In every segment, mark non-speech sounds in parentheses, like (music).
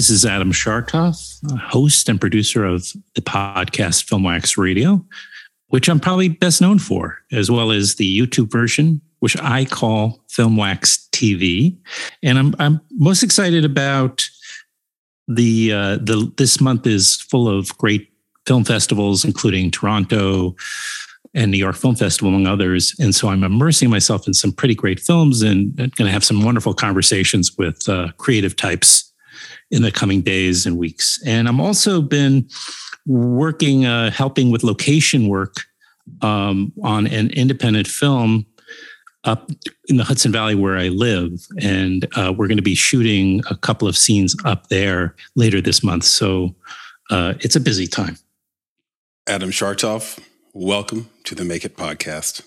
This is Adam Schartoff, host and producer of the podcast Filmwax Radio, which I'm probably best known for, as well as the YouTube version, which I call Filmwax TV. And I'm I'm most excited about the uh, the this month is full of great film festivals, including Toronto and New York Film Festival, among others. And so I'm immersing myself in some pretty great films and going to have some wonderful conversations with uh, creative types in the coming days and weeks. And I'm also been working, uh, helping with location work um, on an independent film up in the Hudson Valley where I live. And uh, we're going to be shooting a couple of scenes up there later this month. So uh, it's a busy time. Adam Schartoff, welcome to the Make It podcast.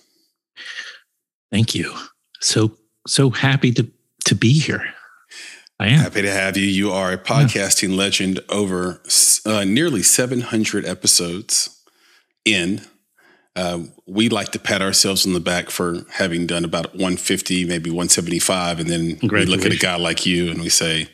Thank you. So, so happy to, to be here. I am. Happy to have you. You are a podcasting yeah. legend over uh, nearly 700 episodes in. Uh, we like to pat ourselves on the back for having done about 150, maybe 175. And then we look at a guy like you and we say,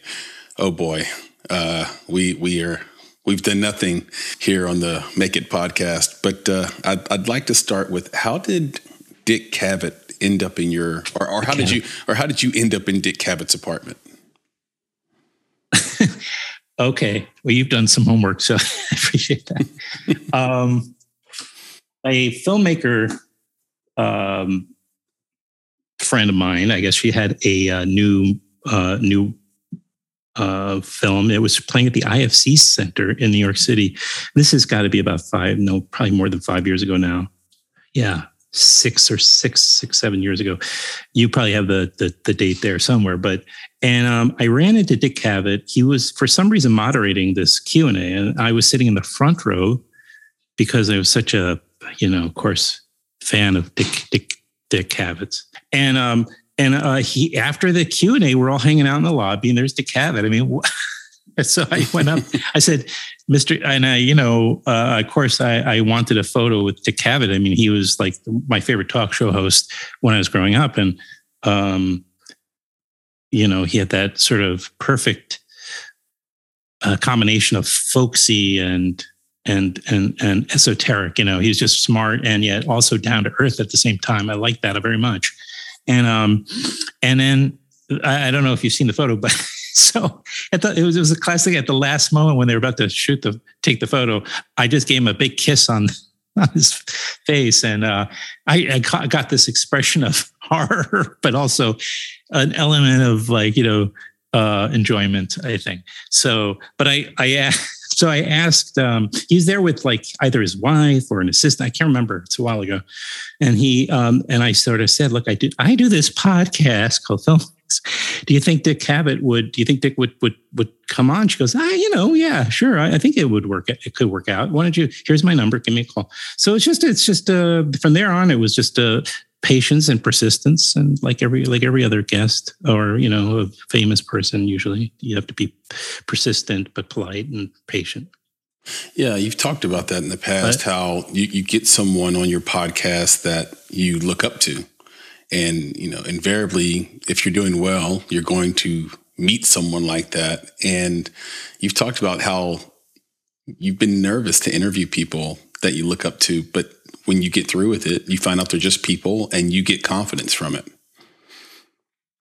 oh boy, uh, we, we are, we've done nothing here on the Make It podcast. But uh, I'd, I'd like to start with how did Dick Cavett end up in your, or, or how did you, or how did you end up in Dick Cavett's apartment? (laughs) okay. Well, you've done some homework, so (laughs) I appreciate that. um, a filmmaker um, friend of mine, I guess she had a uh, new uh, new uh, film. It was playing at the IFC Center in New York City. This has got to be about five, no, probably more than five years ago now. Yeah, six or six, six, seven years ago. You probably have the the, the date there somewhere. But and um, I ran into Dick Cavett. He was for some reason moderating this Q and A, and I was sitting in the front row because I was such a you know, of course, fan of Dick Dick Dick Cavett's. And um and uh, he after the Q and A, we're all hanging out in the lobby, and there's Dick Cavett. I mean. (laughs) so I went up. I said, Mr. And I, you know, uh, of course, I, I, wanted a photo with Dick Cavett. I mean, he was like my favorite talk show host when I was growing up, and um, you know, he had that sort of perfect uh, combination of folksy and and and and esoteric. You know, he's just smart and yet also down to earth at the same time. I like that very much. And um, and then I, I don't know if you've seen the photo, but (laughs) (laughs) so at the, it was it was a classic at the last moment when they were about to shoot the take the photo. I just gave him a big kiss on (laughs) on his face, and uh, I, I got this expression of (laughs) horror, but also an element of like you know uh, enjoyment. I think so. But I I. So I asked, um, he's there with like either his wife or an assistant. I can't remember. It's a while ago. And he, um, and I sort of said, look, I do, I do this podcast called Film do you think Dick Cavett would? Do you think Dick would would would come on? She goes, ah, you know, yeah, sure. I, I, think it would work. It could work out. Why don't you? Here's my number. Give me a call. So it's just it's just uh, from there on, it was just uh, patience and persistence, and like every like every other guest or you know a famous person, usually you have to be persistent but polite and patient. Yeah, you've talked about that in the past. How you, you get someone on your podcast that you look up to and, you know, invariably, if you're doing well, you're going to meet someone like that. And you've talked about how you've been nervous to interview people that you look up to, but when you get through with it, you find out they're just people and you get confidence from it.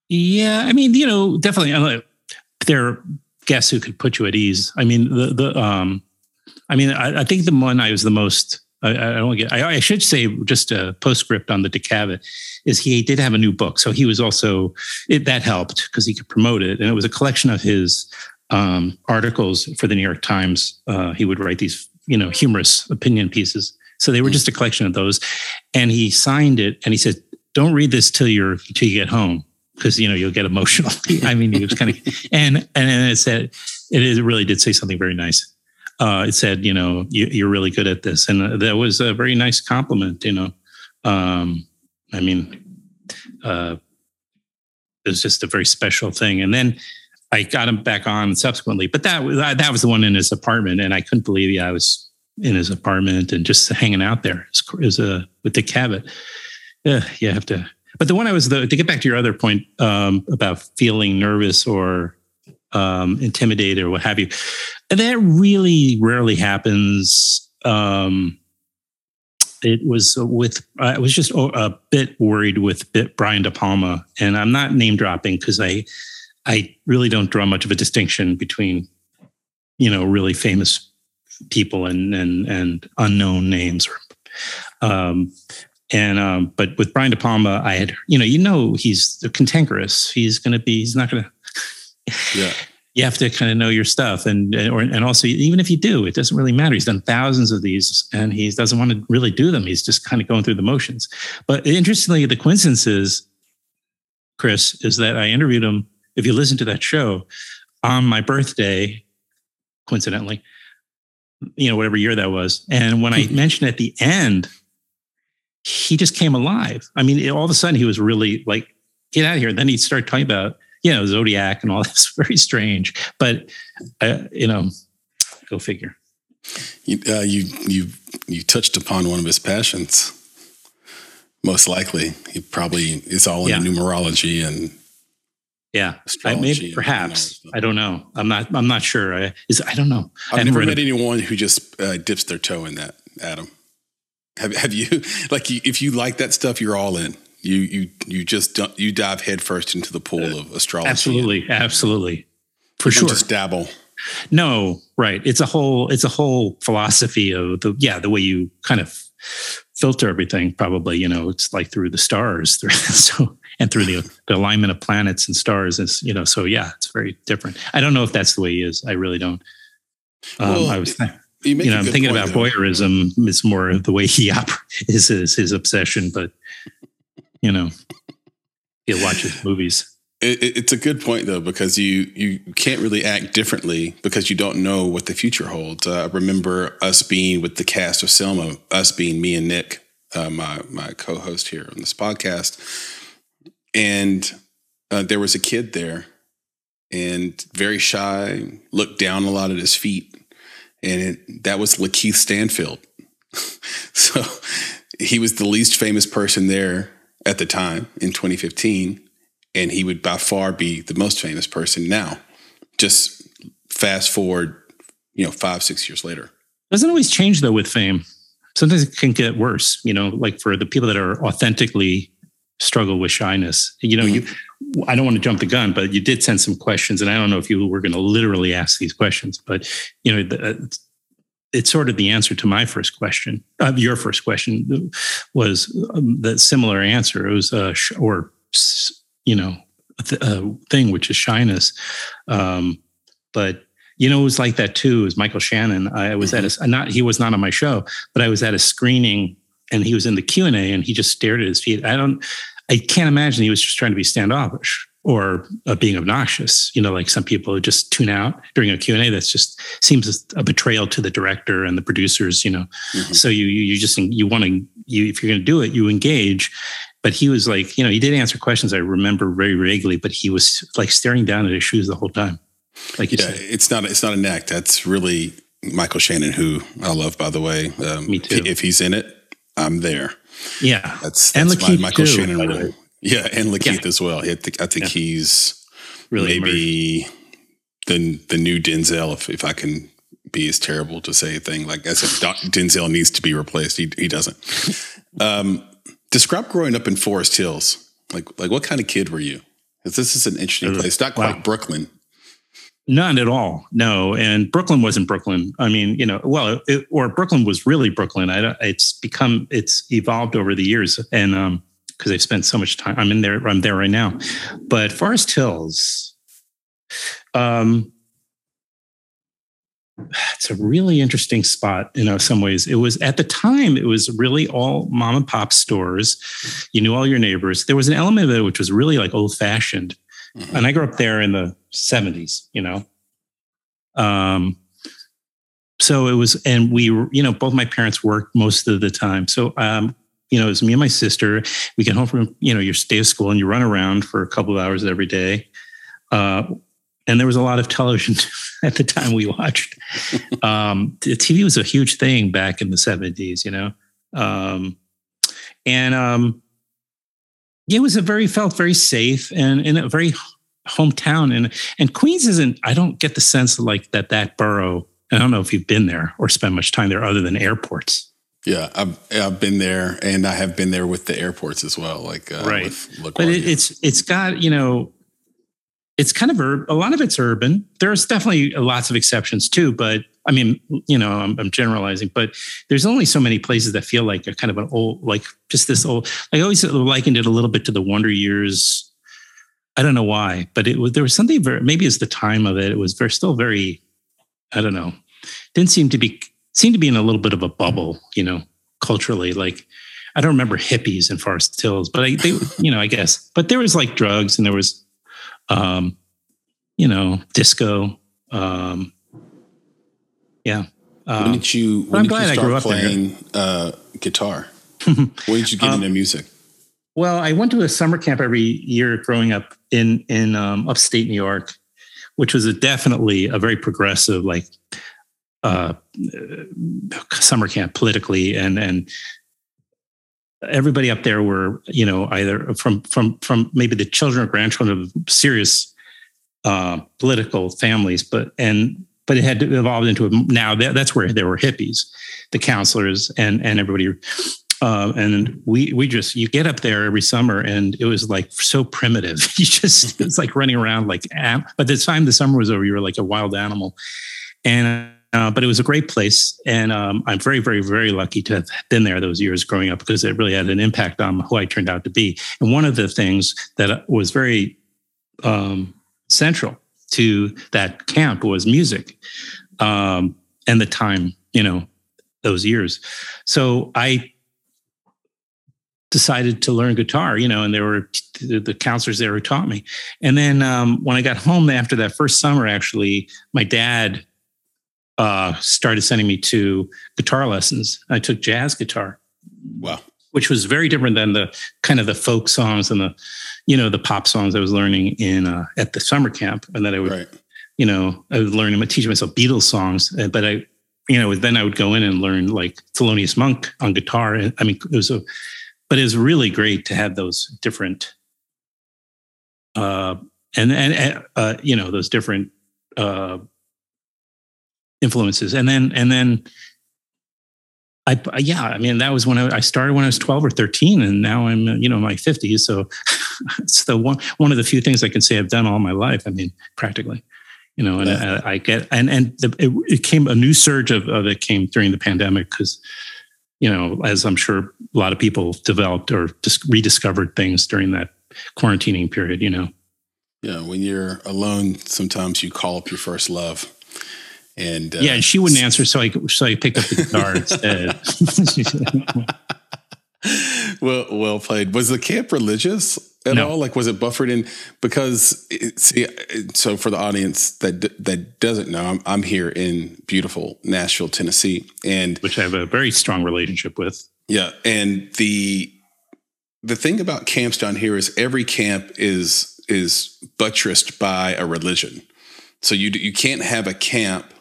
Yeah, I mean, you know, definitely there are guests who could put you at ease. I mean, the the um, I mean, I, I think the one I was the most I, I don't get. I, I, should say just a postscript on the Dick Cavett is he did have a new book, so he was also it, that helped because he could promote it, and it was a collection of his um, articles for the New York Times. Uh, he would write these, you know, humorous opinion pieces. So they were just a collection of those, and he signed it, and he said, don't read this till you're till you get home because you know you'll get emotional. (laughs) I mean, it was kind of and and it said it is it really did say something very nice. Uh, it said, you know, you, are really good at this, and uh, that was a very nice compliment. You know, um, I mean, uh, it was just a very special thing. And then I got him back on subsequently, but that that was the one in his apartment, and I couldn't believe yeah, I was in his apartment and just hanging out there as a with Dick Cavett. Yeah, you have to. But the one I was the, to get back to your other point um, about feeling nervous or um, intimidated or what have you, that really rarely happens. Um, it was with I was just a bit worried with Brian De Palma, and I'm not name dropping because I I really don't draw much of a distinction between you know really famous people and and and unknown names. Um, and um, but with Brian De Palma, I had you know you know he's cantankerous. He's going to be he's not going to. Yeah. You have to kind of know your stuff, and or and also even if you do, it doesn't really matter. He's done thousands of these, and he doesn't want to really do them. He's just kind of going through the motions. But interestingly, the coincidence is, Chris, is that I interviewed him. If you listen to that show, on my birthday, coincidentally, you know, whatever year that was. And when I hmm. mentioned at the end, he just came alive. I mean, all of a sudden he was really like, get out of here. And then he started talking about, you know, Zodiac and all (laughs) that's very strange, but, uh, you know, go figure. You, uh, you, you, you touched upon one of his passions. Most likely, he probably is all in yeah. numerology and yeah, I maybe perhaps I don't know. I'm not. I'm not sure. I is. I don't know. I've never met anyone who just uh, dips their toe in that. Adam, have have you? (laughs) Like, you, if you like that stuff, you're all in. You you you just you dive headfirst into the pool of astrology. Absolutely, absolutely, for sure. Just dabble. No, right. It's a whole. It's a whole philosophy of the yeah the way you kind of filter everything. Probably you know it's like through the stars. (laughs) through so and through the, the alignment of planets and stars is you know so yeah it's very different i don't know if that's the way he is i really don't um, well, i was you, you know i'm thinking about though. voyeurism it's more the way he operates (laughs) is his, his obsession but you know (laughs) he'll watch his movies it, it's a good point though because you you can't really act differently because you don't know what the future holds. Uh, I remember us being with the cast of Selma, us being me and Nick, uh, my my co-host here on this podcast, and uh, there was a kid there and very shy, looked down a lot at his feet. And it, that was Lakeith Stanfield. (laughs) so he was the least famous person there at the time in 2015. And he would by far be the most famous person now. Just fast forward, you know, five, six years later. Doesn't always change though with fame. Sometimes it can get worse, you know, like for the people that are authentically struggle with shyness. You know, mm-hmm. you I don't want to jump the gun, but you did send some questions, and I don't know if you were going to literally ask these questions, but you know, the, uh, it's sort of the answer to my first question. Uh, your first question was um, the similar answer. It was uh, sh- or you know, a, th- a, thing which is shyness. Um, but you know, it was like that too. It was Michael Shannon. I was mm-hmm. at a not he was not on my show, but I was at a screening and he was in the Q and A and he just stared at his feet. I don't, I can't imagine he was just trying to be standoffish or uh, being obnoxious. You know, like some people just tune out during a Q and A. That's just seems a betrayal to the director and the producers. You know, mm-hmm. so you you just you want to you if you're going to do it, you engage. But he was like, you know, he did answer questions I remember very vaguely, but he was like staring down at his shoes the whole time. Like yeah, said. it's not it's not an act. That's really Michael Shannon, who I love, by the way. Um, Me too. If he's in it, I'm there. Yeah, that's, that's and Lakeith Michael too, Shannon rule. Yeah, and Lakeith yeah. as well. I think, I think yeah. he's really maybe the the new Denzel. If if I can be as terrible to say a thing like as if Denzel needs to be replaced, he he doesn't. (laughs) Um, describe growing up in Forest Hills. Like like what kind of kid were you? Because this is an interesting uh, place. Not quite wow. Brooklyn, None at all. No, and Brooklyn wasn't Brooklyn. I mean, you know, well, it, or Brooklyn was really Brooklyn. I, it's become, it's evolved over the years, and um, because I've spent so much time, I'm in there. I'm there right now. But Forest Hills, um, it's a really interesting spot in you know, some ways. It was at the time, it was really all mom and pop stores. You knew all your neighbors. There was an element of it which was really like old fashioned. Mm-hmm. And I grew up there in the 70s, you know. Um, so it was, and we were, you know, both my parents worked most of the time. So, um, you know, it was me and my sister. We get home from, you know, your day of school and you run around for a couple of hours every day. Uh, and there was a lot of television (laughs) at the time we watched. (laughs) Um, TV was a huge thing back in the 70s, you know. Um, and um, it was a very felt very safe and in a very hometown. And and Queens isn't. I don't get the sense of like that that borough. I don't know if you've been there or spent much time there, other than airports. Yeah, I've I've been there, and I have been there with the airports as well. Like uh, right, but it, it's it's got you know it's kind of ur- a lot of it's urban. There's definitely lots of exceptions too, but I mean, you know, I'm, I'm, generalizing, but there's only so many places that feel like a kind of an old, like just this old. I always likened it a little bit to the Wonder Years. I don't know why, but it was there was something very maybe it's the time of it. It was very still very, I don't know, didn't seem to be seemed to be in a little bit of a bubble, you know, culturally. Like I don't remember hippies in Forest Hills, but I, they, (laughs) you know, I guess, but there was like drugs and there was um, you know, disco. Um, yeah. Um, when did you? When did you start playing uh, guitar? (laughs) when did you get um, into music? Well, I went to a summer camp every year growing up in in um, upstate New York, which was a definitely a very progressive, like uh, summer camp politically, and and everybody up there were you know either from from from maybe the children or grandchildren of serious uh, political families but and but it had evolved into a now that, that's where there were hippies the counselors and and everybody uh, and we we just you get up there every summer and it was like so primitive. (laughs) You just it's like running around like by the time the summer was over you were like a wild animal. And uh, but it was a great place, and um, I'm very, very, very lucky to have been there those years growing up because it really had an impact on who I turned out to be. And one of the things that was very um, central to that camp was music, um, and the time, you know, those years. So I decided to learn guitar, you know, and there were the counselors there who taught me. And then um, when I got home after that first summer, actually, my dad uh, started sending me to guitar lessons. I took jazz guitar. Wow. Which was very different than the kind of the folk songs and the, you know, the pop songs I was learning in uh, at the summer camp, and that I would, right. you know, I was learning, teaching myself Beatles songs, uh, but I, you know, then I would go in and learn like Thelonious Monk on guitar. I mean, it was a, but it was really great to have those different, uh, and and uh, you know, those different uh influences. And then, and then I, yeah, I mean, that was when I, I, started when I was 12 or 13 and now I'm, uh, you know, my 50s. So (laughs) it's the one, one of the few things I can say I've done all my life. I mean, practically, you know, and yeah. I, I, get, and, and the, it, it, came, a new surge of, of it came during the pandemic because, you know, as I'm sure a lot of people developed or just rediscovered things during that quarantining period, you know. Yeah. When you're alone, sometimes you call up your first love. And uh, yeah, and she wouldn't answer, so I so I picked up the guitar instead. (laughs) well, well played. Was the camp religious at no. all? Like, was it buffered in? Because it, see, so for the audience that that doesn't know, I'm I'm here in beautiful Nashville, Tennessee, and which I have a very strong relationship with. Yeah, and the the thing about camps down here is every camp is is buttressed by a religion. So you you can't have a camp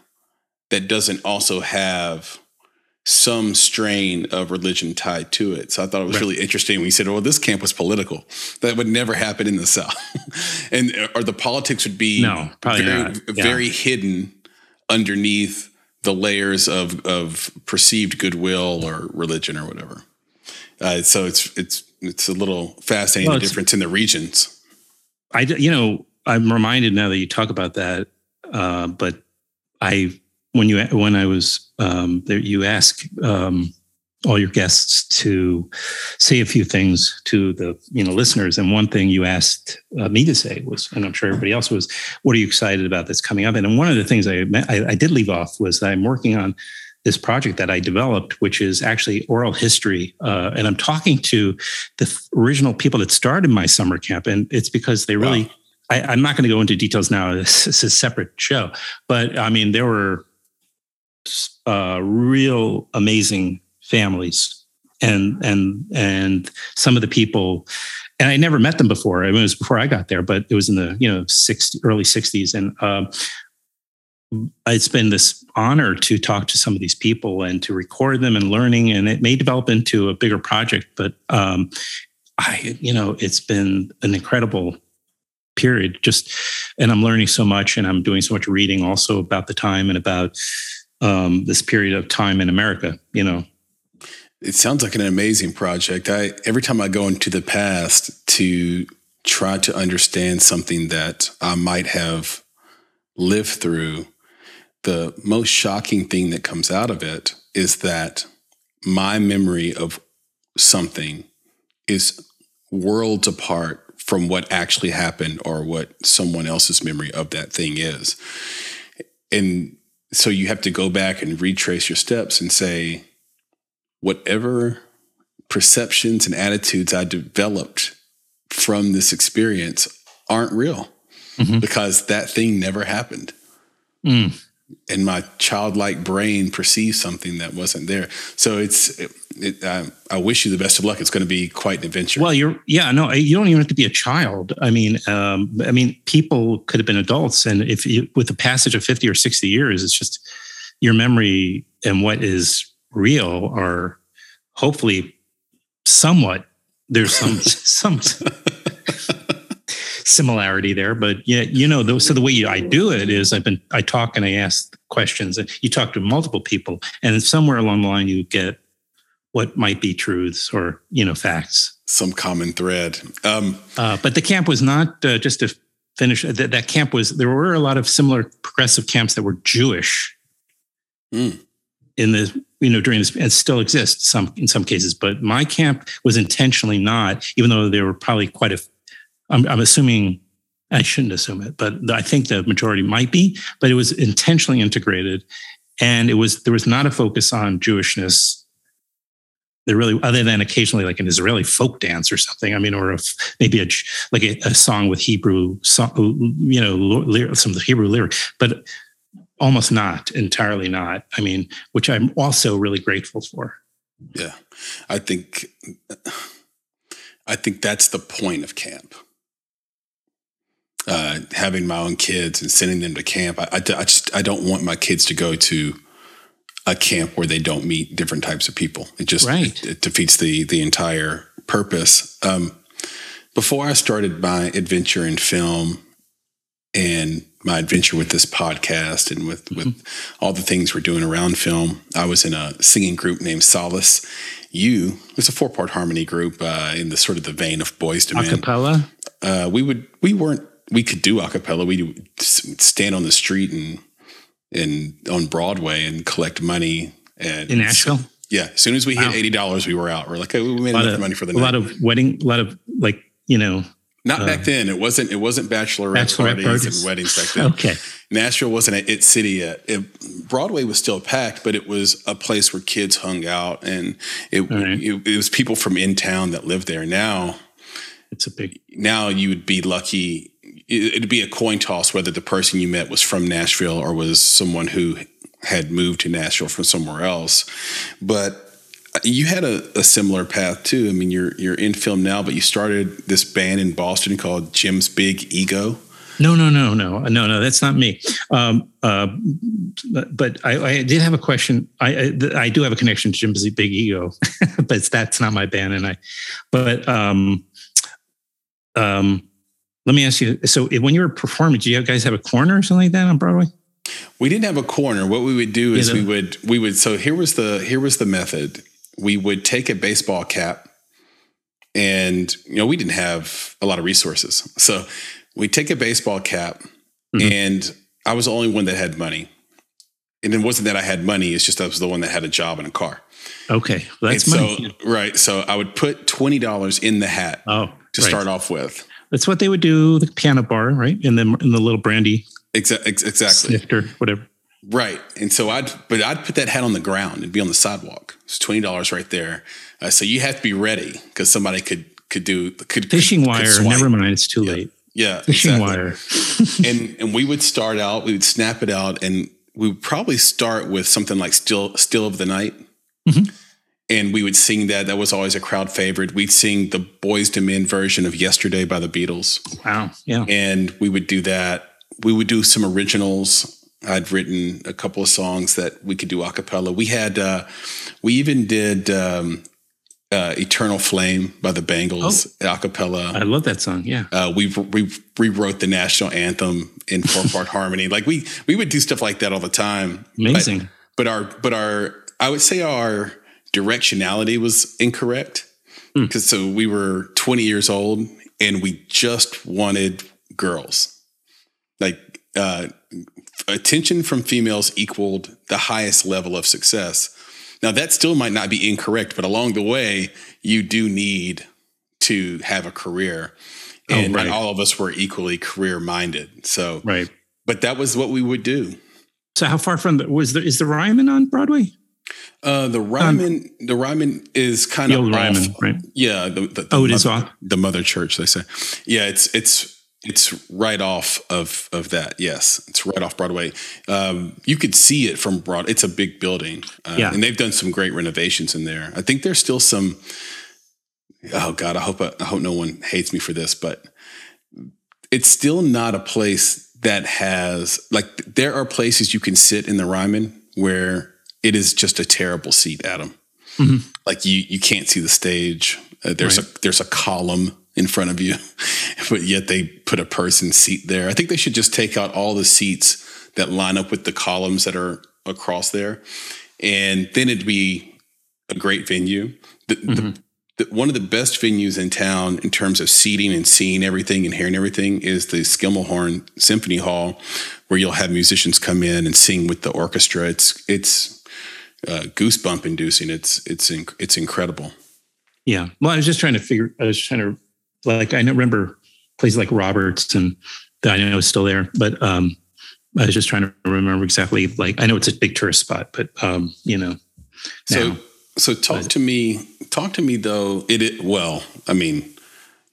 that doesn't also have some strain of religion tied to it. So I thought it was right. really interesting when you said, "Oh, this camp was political." That would never happen in the South, (laughs) and or the politics would be no, probably very, not. Yeah. very hidden underneath the layers of of perceived goodwill or religion or whatever. Uh, so it's it's it's a little fascinating well, the difference in the regions. I you know I'm reminded now that you talk about that, uh, but I when you when I was um, there, you ask um, all your guests to say a few things to the you know listeners. And one thing you asked uh, me to say was, and I'm sure everybody else was, what are you excited about that's coming up? And one of the things I, I, I did leave off was that I'm working on this project that I developed, which is actually oral history. Uh, and I'm talking to the original people that started my summer camp. And it's because they really, wow. I, am not going to go into details now. (laughs) This is a separate show. But I mean, there were uh, real amazing families and and and some of the people and I never met them before. I mean, it was before I got there, but it was in the you know 60, early '60s, and um, it's been this honor to talk to some of these people and to record them and learning and it may develop into a bigger project but um, i you know it's been an incredible period just and i'm learning so much and i'm doing so much reading also about the time and about um, this period of time in america you know it sounds like an amazing project i every time i go into the past to try to understand something that i might have lived through the most shocking thing that comes out of it is that my memory of something is worlds apart from what actually happened or what someone else's memory of that thing is. And so you have to go back and retrace your steps and say, whatever perceptions and attitudes I developed from this experience aren't real mm-hmm. because that thing never happened. Mm and my childlike brain perceives something that wasn't there. So it's, it, it, I, I, wish you the best of luck. It's going to be quite an adventure. Well, you're, yeah, no, you don't even have to be a child. I mean, um, I mean, people could have been adults, and if you, with the passage of fifty or sixty years, it's just your memory and what is real are hopefully somewhat. There's some (laughs) some similarity there, but yeah, you know, so the way I do it is I've been, I talk and I ask questions and you talk to multiple people and somewhere along the line you get what might be truths or, you know, facts. Some common thread. Um, uh, but the camp was not uh, just to finish that, that camp was, there were a lot of similar progressive camps that were Jewish. Mm. In the you know during this and still exists some in some cases but my camp was intentionally not even though there were probably quite a I'm, I'm assuming I shouldn't assume it, but I think the majority might be. But it was intentionally integrated, and it was there was not a focus on Jewishness. There really, other than occasionally like an Israeli folk dance or something. I mean, or maybe a like a, a song with Hebrew, song, you know, some of the Hebrew lyric, but almost not entirely not. I mean, which I'm also really grateful for. Yeah, I think I think that's the point of camp uh, having my own kids and sending them to camp. I, I, I, just I don't want my kids to go to a camp where they don't meet different types of people. It just right. it, it, defeats the the entire purpose. Um, before I started my adventure in film and my adventure with this podcast and with mm-hmm. with all the things we're doing around film, I was in a singing group named Solace. You was a four part harmony group uh, in the sort of the vein of Boyz II Men. Acapella. Uh, we would we weren't we could do acapella. We stand on the street and and on Broadway and collect money. And in Nashville. Yeah, as soon as we wow. hit eighty dollars, we were out. We're like, we made enough of, money for the a night. A lot of wedding, a lot of like you know. Not uh, back then. It wasn't. It wasn't bachelorette, bachelorette parties, parties, and weddings back then. okay. Nashville wasn't a it city yet. It, Broadway was still packed, but it was a place where kids hung out, and it, right. it, it was people from in town that lived there. Now, it's a big. Now you would be lucky it'd be a coin toss whether the person you met was from Nashville or was someone who had moved to Nashville from somewhere else. But you had a, a, similar path too. I mean, you're you're in film now, but you started this band in Boston called Jim's Big Ego. No, no, no, no, no, no. That's not me. Um, uh, but I, I, did have a question. I, I, I do have a connection to Jim's Big Ego, (laughs) but that's not my band. And I, but um, um, let me ask you. So when you were performing, do you guys have a corner or something like that on Broadway? We didn't have a corner. What we would do is we would we would so here was the here was the method. We would take a baseball cap and you know we didn't have a lot of resources. So we take a baseball cap mm-hmm. and I was the only one that had money. and it wasn't that I had money. It's just I was the one that had a job and a car. Okay, well, that's And money. so right. So I would put twenty dollars in the hat oh, to right. start off with. That's what they would do. The piano bar, right? In the in the little brandy Exa- ex- exactly. snifter, whatever. Right. And so I'd, but I'd put that hat on the ground and be on the sidewalk. It's twenty dollars right there. Uh, so you have to be ready because somebody could could do could Fishing could, wire. Could. Never mind. It's too Yeah. late. Yeah, Fishing exactly. wire. (laughs) and and we would start out. We would snap it out, and we would probably start with something like "Still Still of the Night." Mhm. And we would sing that. That was always a crowd favorite. We'd sing the Boyz II Men version of "Yesterday" by the Beatles. Wow. Yeah. and we would do that. We would do some originals. I'd written a couple of songs that we could do a cappella. We had, uh, we even did um, uh, "Eternal Flame" by the Bangles a cappella. I love that song. Yeah. Uh, we we rewrote the national anthem in four (laughs) part harmony. Like we we would do stuff like that all the time. But- Amazing. but our but our I would say our directionality was incorrect Hmm. because so we were 20 years old and we just wanted girls like uh, attention from females equaled the highest level of success now that still might not be incorrect but along the way you do need to have a career Oh, and right. not all of us were equally career minded so right. but that was what we would do So how far from the was there is the Ryman on Broadway? Uh, the Ryman, the Ryman is kind of off. Ryman, right? Yeah. The, the, the Oh, it is mother, off. the mother church. They say, yeah. It's it's it's right off of of that. Yes, it's right off Broadway. Um, you could see it from Broad. It's a big building. Uh, Yeah. and they've done some great renovations in there. I think there's still some. Oh God, I hope I hope no one hates me for this, but it's still not a place that has like there are places you can sit in the Ryman where it is just a terrible seat, Adam. Mhm. Like you you can't see the stage. Uh, there's Right. a there's a column in front of you, (laughs) but yet they put a person seat there. I think they should just take out all the seats that line up with the columns that are across there, and then it'd be a great venue. The, the, the, one of the best venues in town in terms of seating and seeing everything and hearing everything is the Schermerhorn Symphony Hall, where you'll have musicians come in and sing with the orchestra. It's it's uh, goosebump inducing. It's it's inc- it's incredible. Yeah. Well, I was just trying to figure. I was trying to like. I remember places like Roberts and that I know is still there, but um, I was just trying to remember exactly. Like I know it's a big tourist spot, but um, you know, So now. so talk But- to me. Talk to me though. It, it well. I mean,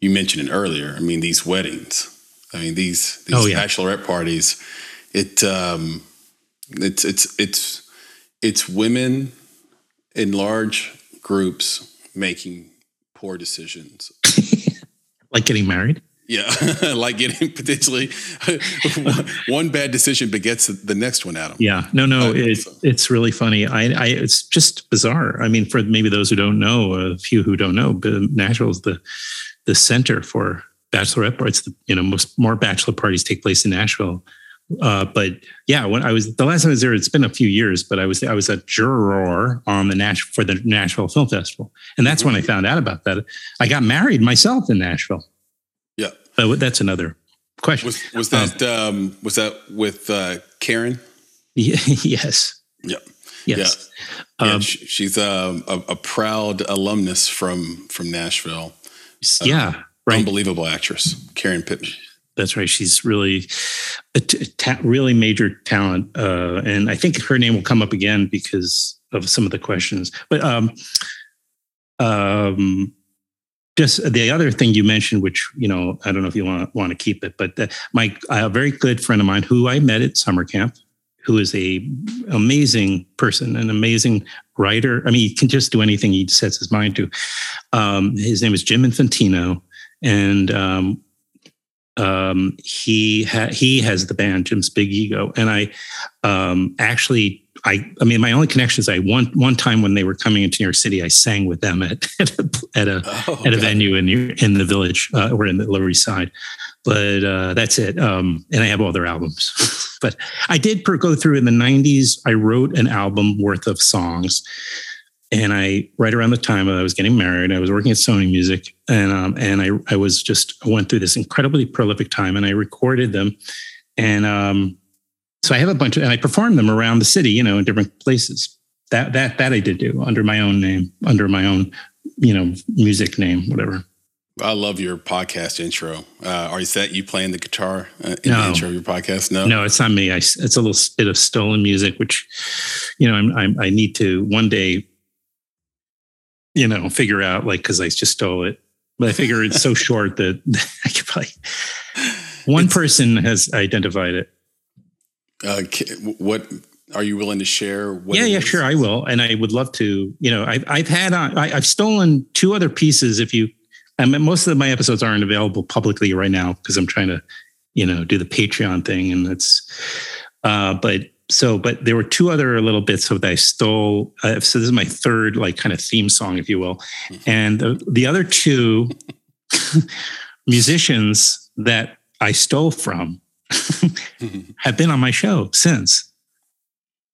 you mentioned it earlier. I mean, these weddings. I mean, these these Oh, yeah. bachelorette parties. It um, it's it's it's it's women in large groups making poor decisions. (laughs) like getting married. Yeah, (laughs) like getting potentially (laughs) one, bad decision begets the next one. Adam. Yeah, no, no, it, it's really funny. I, I, it's just bizarre. I mean, for maybe those who don't know, a few who don't know, but Nashville is the the center for bachelorette parties. The, you know, most more bachelor parties take place in Nashville. Uh, but yeah, when I was the last time I was there, it's been a few years, but I was I was a juror on the Nash for the Nashville Film Festival, and that's when I found out about that. I got married myself in Nashville. Yeah. But that's another question. Was was that um, was that with uh, Karen? (laughs) yes. Yeah. Yes. Yeah, Um, sh- she's um, a, a proud alumnus from from Nashville. yeah. Right. Unbelievable actress, Karen Pittman. That's right. She's really a t- really major talent, uh, and I think her name will come up again because of some of the questions. But um, um, just the other thing you mentioned, which you know, I don't know if you want want to keep it, but the, my a very good friend of mine who I met at summer camp, who is a amazing person, an amazing writer. I mean, he can just do anything he sets his mind to. Um, his name is Jim Infantino, and um, um, he ha- he has the band Jim's Big Ego, and I um, actually I I mean my only connection is I one one time when they were coming into New York City, I sang with them at (laughs) at a at a, Oh, at a venue in in the village uh, or in the Lower East Side. But uh, that's it. Um, and I have all their albums. (laughs) but I did per- go through in the '90s. I wrote an album worth of songs, and I right around the time I was getting married, I was working at Sony Music, and um, and I I was just I went through this incredibly prolific time, and I recorded them, and um, so I have a bunch of, and I performed them around the city, you know, in different places. That that that I did do under my own name, under my own, you know, music name, whatever. I love your podcast intro. Uh, are you that you playing the guitar uh, in no. the intro of your podcast? No, no, it's not me. I, it's a little bit of stolen music, which, you know, I'm, I'm i need to one day, you know, figure out like because I just stole it. But I figure it's so (laughs) short that (laughs) I could probably. One it's, person has identified it. Uh, what are you willing to share? yeah, yeah, is? sure, I will, and I would love to. You know, I've I've had on, I, I've stolen two other pieces. If you I mean, most of my episodes aren't available publicly right now because I'm trying to, you know, do the Patreon thing, and that's. Uh, but so, but there were two other little bits of that I stole. Uh, so this is my third, like, kind of theme song, if you will, mm-hmm. and the, the other two (laughs) musicians that I stole from (laughs) have been on my show since.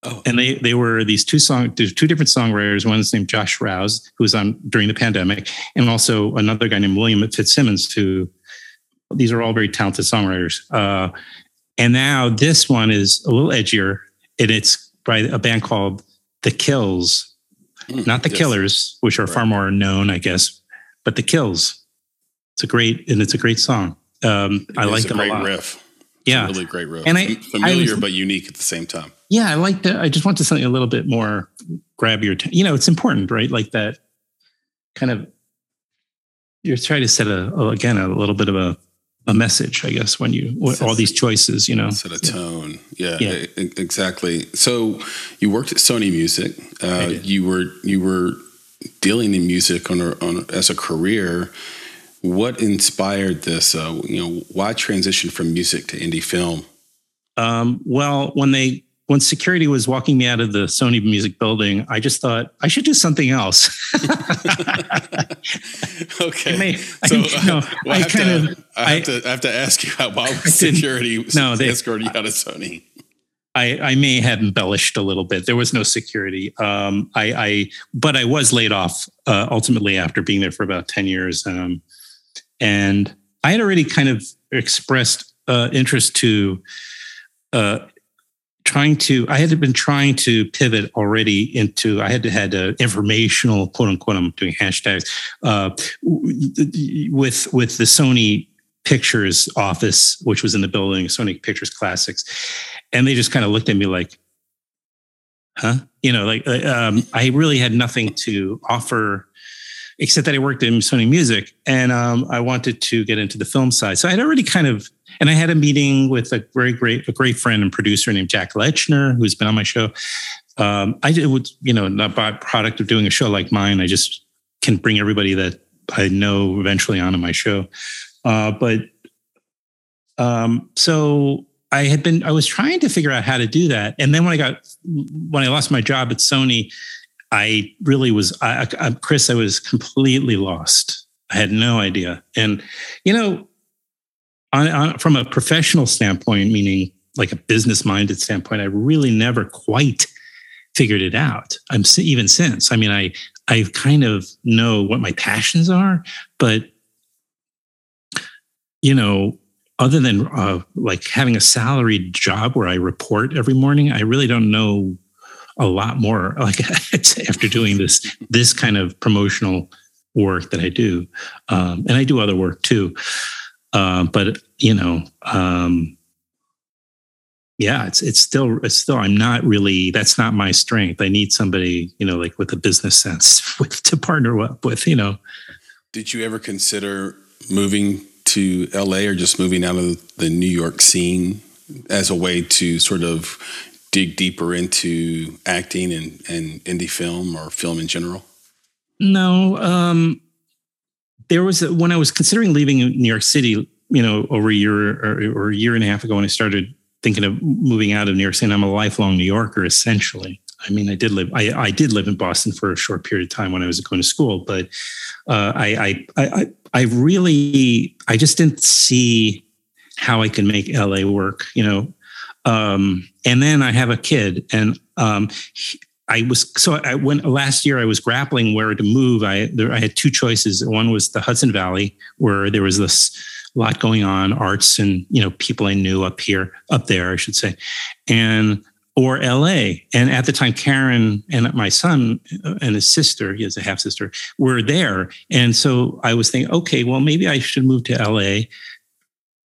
Oh. And they they were these two song there's two different songwriters. One's named Josh Rouse, who was on during the pandemic, and also another guy named William Fitzsimmons, who these are all very talented songwriters. Uh, and now this one is a little edgier, and it's by a band called The Kills, mm, not The yes. Killers, which are right. far more known, I guess, but The Kills. It's a great and it's a great song. Um, I like them a lot. Riff. Yeah, really great riff. And I, familiar I was, but unique at the same time yeah, I like that. I just want to something a little bit more grab your, t- you know, it's important, right? Like that kind of, you're trying to set a, again, a little bit of a, a message, I guess, when you, all these choices, you know. Set a tone. Yeah, yeah. yeah. exactly. So you worked at Sony Music. Uh, you were, you were dealing in music on, a, on as a career. What inspired this? Uh, you know, why transition from music to indie film? Um, well, when they when security was walking me out of the Sony Music building, I just thought I should do something else. (laughs) okay. I may, so, I, no, well, I, I kind to, of I have, to, I have to ask you how (laughs) why was security no, they, escorted you out of Sony? I, I may have embellished a little bit. There was no security. Um, I, I, but I was laid off uh, ultimately after being there for about ten years, um, and I had already kind of expressed uh, interest to uh, trying to i had been trying to pivot already into i had to had a informational quote unquote i'm doing hashtags uh, with with the sony pictures office which was in the building sony pictures classics. And they just kind of looked at me like huh? You know like uh, um, i really had nothing to offer except that i worked in sony music and um, i wanted to get into the film side so I had already kind of and I had a meeting with a very great, a great friend and producer named Jack Lechner, who's been on my show. Um, I would, you know, not by product of doing a show like mine. I just can bring everybody that I know eventually onto my show. Uh, but um, so I had been, I was trying to figure out how to do that. And then when I got, when I lost my job at Sony, I really was, I, I, Chris, I was completely lost. I had no idea. And, you know, on, on, from a professional standpoint, meaning like a business minded standpoint, I really never quite figured it out. I'm even since. I mean, I I kind of know what my passions are, but you know, other than uh, like having a salaried job where I report every morning, I really don't know a lot more. (laughs) Like after doing this this kind of promotional work that I do, um, and I do other work too. Uh, but you know, um, yeah, it's it's still it's still I'm not really that's not my strength. I need somebody you know like with a business sense (laughs) with to partner up with. You know. Did you ever consider moving to LA or just moving out of the New York scene as a way to sort of dig deeper into acting and, and indie film or film in general? No, um, there was a, when I was considering leaving New York City, you know, over a year or, or, a year and a half ago, when I started thinking of moving out of New York City, I'm a lifelong New Yorker, essentially. I mean, I did live, I, I did live in Boston for a short period of time when I was going to school, but uh, I, I, I, I really, I just didn't see how I could make LA work, you know. Um, and then I have a kid, and um, I was so I went last year. I was grappling where to move. I there, I had two choices. One was the Hudson Valley, where there was this lot going on, arts and you know people I knew up here, up there, I should say, and or LA. And at the time, Karen and my son uh, and his sister, he has a half sister, were there. And so I was thinking, okay, well, maybe I should move to LA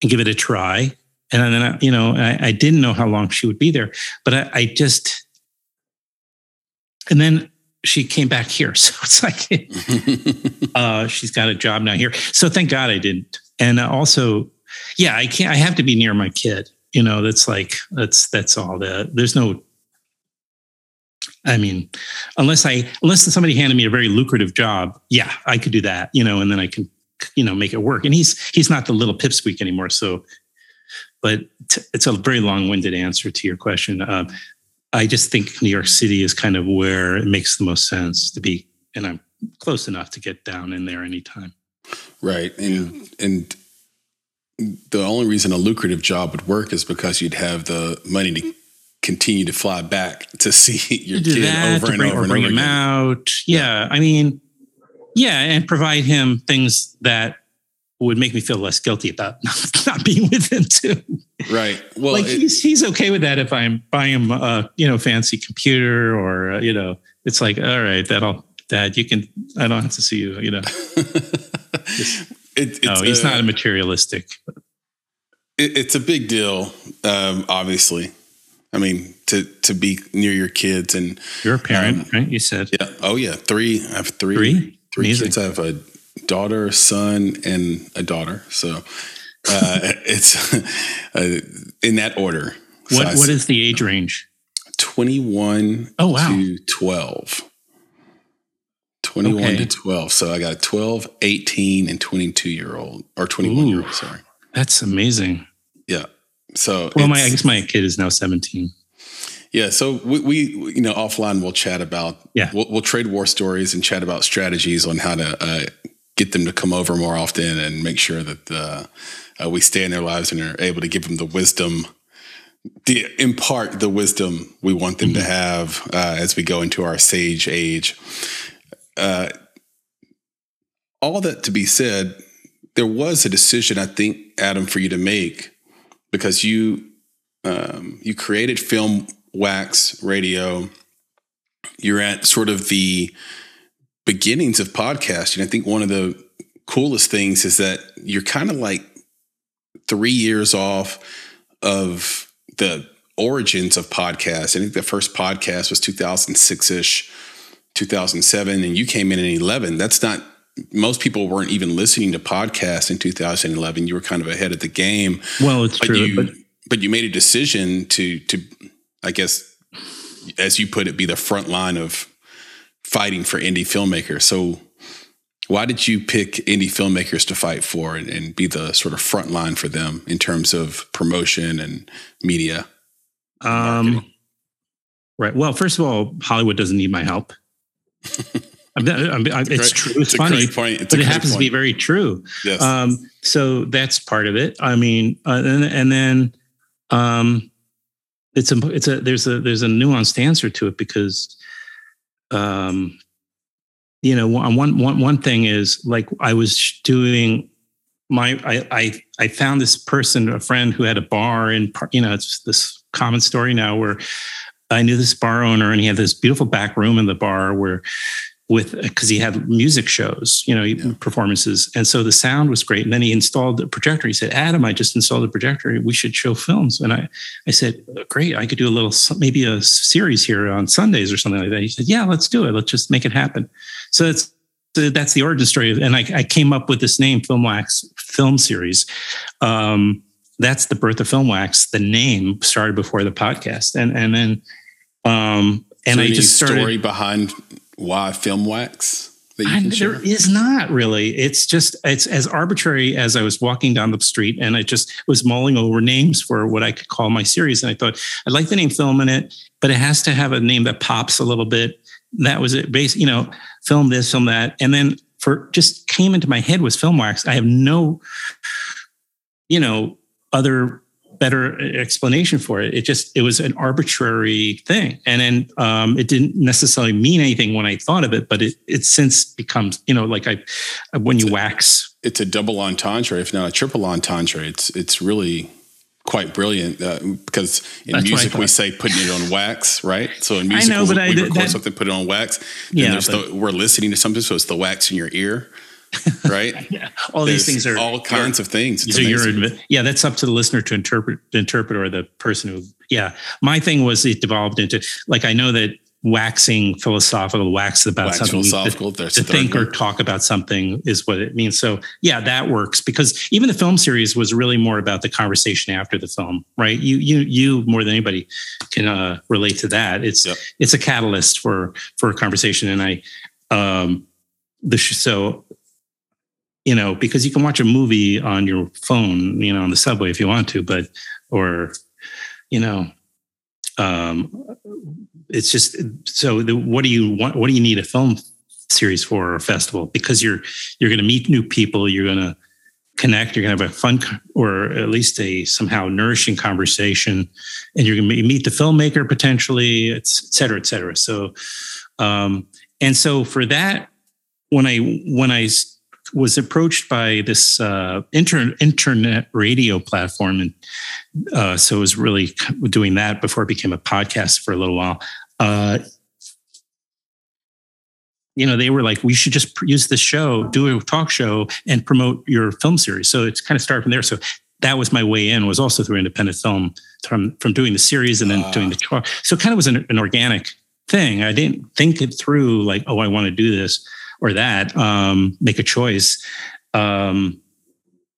and give it a try. And then, I, you know, I, I, didn't know how long she would be there, but I, I just, and then she came back here. (laughs) So it's like, (laughs) uh, she's got a job now here. So thank God I didn't. And also, yeah, I can't, I have to be near my kid you know that's like that's that's all the there's no I mean, unless I unless somebody handed me a very lucrative job, yeah, I could do that, you know, and then I can, you know, make it work. And he's he's not the little pipsqueak anymore. So, but t- it's a very long-winded answer to your question. Uh, I just think New York City is kind of where it makes the most sense to be, and I'm close enough to get down in there anytime. Right, and and the only reason a lucrative job would work is because you'd have the money to continue to fly back to (laughs) see your kid that, over and bring, over and bring over him again. out. Yeah, I mean, yeah, and provide him things that would make me feel less guilty about (laughs) not being with him too. Right. Well, like it, he's he's okay with that if I'm buying him a you know fancy computer or uh, you know it's like all right that'll dad you can I don't have to see you you know. (laughs) It, no, he's not a materialistic. It, it's a big deal, um, obviously. I mean, to to be near your kids and you're a parent, um, right? You said, yeah. Oh, yeah. Three. I have three. Three, three kids. I have a daughter, son, and a daughter. So uh, (laughs) it's uh, in that order. What so What is the age range? Twenty one. Oh wow. To twelve. 21 okay. to 12. So I got a 12, 18, and 22 year old or 21 Ooh, year old. Sorry. That's amazing. Yeah. So, well, my, I guess my kid is now 17. Yeah. So we, we you know, offline we'll chat about, yeah, we'll, we'll, trade war stories and chat about strategies on how to uh, get them to come over more often and make sure that uh, uh, we stay in their lives and are able to give them the wisdom the impart the wisdom we want them mm-hmm. to have uh, as we go into our sage age uh, all that to be said, there was a decision I think, Adam, for you to make because you um, you created Film Wax Radio. You're at sort of the beginnings of podcasting. I think one of the coolest things is that you're kind of like three years off of the origins of podcasts. I think the first podcast was 2006 ish. 2007 and you came in in 11 that's not most people weren't even listening to podcasts in 2011 you were kind of ahead of the game well it's but true you, but, but you made a decision to to i guess as you put it be the front line of fighting for indie filmmakers so why did you pick indie filmmakers to fight for and, and be the sort of front line for them in terms of promotion and media um right well first of all hollywood doesn't need my help (laughs) I'm, I'm, I'm, it's, it's true. It's, it's funny, but it happens point. to be very true. Yes. Um, so that's part of it. I mean, uh, and, and, then um, it's a it's a there's a there's a nuanced answer to it because, um, you know, one one one thing is like I was doing my I I I found this person a friend who had a bar in you know it's this common story now where I knew this bar owner, and he had this beautiful back room in the bar where with because he had music shows, you know, yeah. performances, and so the sound was great. And then he installed the projector. He said, "Adam, I just installed the projector. We should show films." And I, I said, "Great, I could do a little, maybe a series here on Sundays or something like that." He said, "Yeah, let's do it. Let's just make it happen." So it's that's the origin story. And I, I came up with this name, Film Wax Film Series. Um, that's the birth of Film Wax. The name started before the podcast, and and then um, and I just started. Story behind why Film Wax? There is not really. It's just it's as arbitrary as I was walking down the street, and I just was mulling over names for what I could call my series. And I thought I like the name Film in it, but it has to have a name that pops a little bit. That was it. Base, you know, film this, film that, and then for just came into my head was Film Wax. I have no, you know, other better explanation for it. It just it was an arbitrary thing, and then um, it didn't necessarily mean anything when I thought of it, but it it since becomes you know like I when you wax. It's a double entendre, if not a triple entendre. It's it's really quite brilliant uh, because in That's music we say putting it on wax, right? So in music, I know, we, but we I, record that, something, put it on wax. Yeah, there's but, the, we're listening to something, so it's the wax in your ear. (laughs) right? yeah. All There's these things are all kinds of things. These are your, yeah, that's up to the listener to interpret, the interpreter or the person who, yeah. My thing was it devolved into like I know that waxing philosophical, wax about wax something philosophical, to, to think or talk about something is what it means. So yeah, that works because even the film series was really more about the conversation after the film, right? You you you more than anybody can uh, relate to that. It's yep. it's a catalyst for for a conversation, and I um the so you know, because you can watch a movie on your phone, you know, on the subway if you want to, but, or, you know, um, it's just so the, what do you want? What do you need a film series for or a festival? Because you're, you're going to meet new people. You're going to connect. You're going to have a fun or at least a somehow nourishing conversation and you're going to meet the filmmaker potentially, et cetera, et cetera. So, um, and so for that, when I, when I, was approached by this uh, inter- internet radio platform, and uh, so it was really doing that before it became a podcast for a little while. Uh, you know, they were like, we should just use this show, do a talk show, and promote your film series. So it's kind of started from there. So that was my way in. Was also through independent film from from doing the series and then doing the talk. So it kind of was an, an organic thing. I didn't think it through like, oh, I want to do this or that, um, make a choice. Um,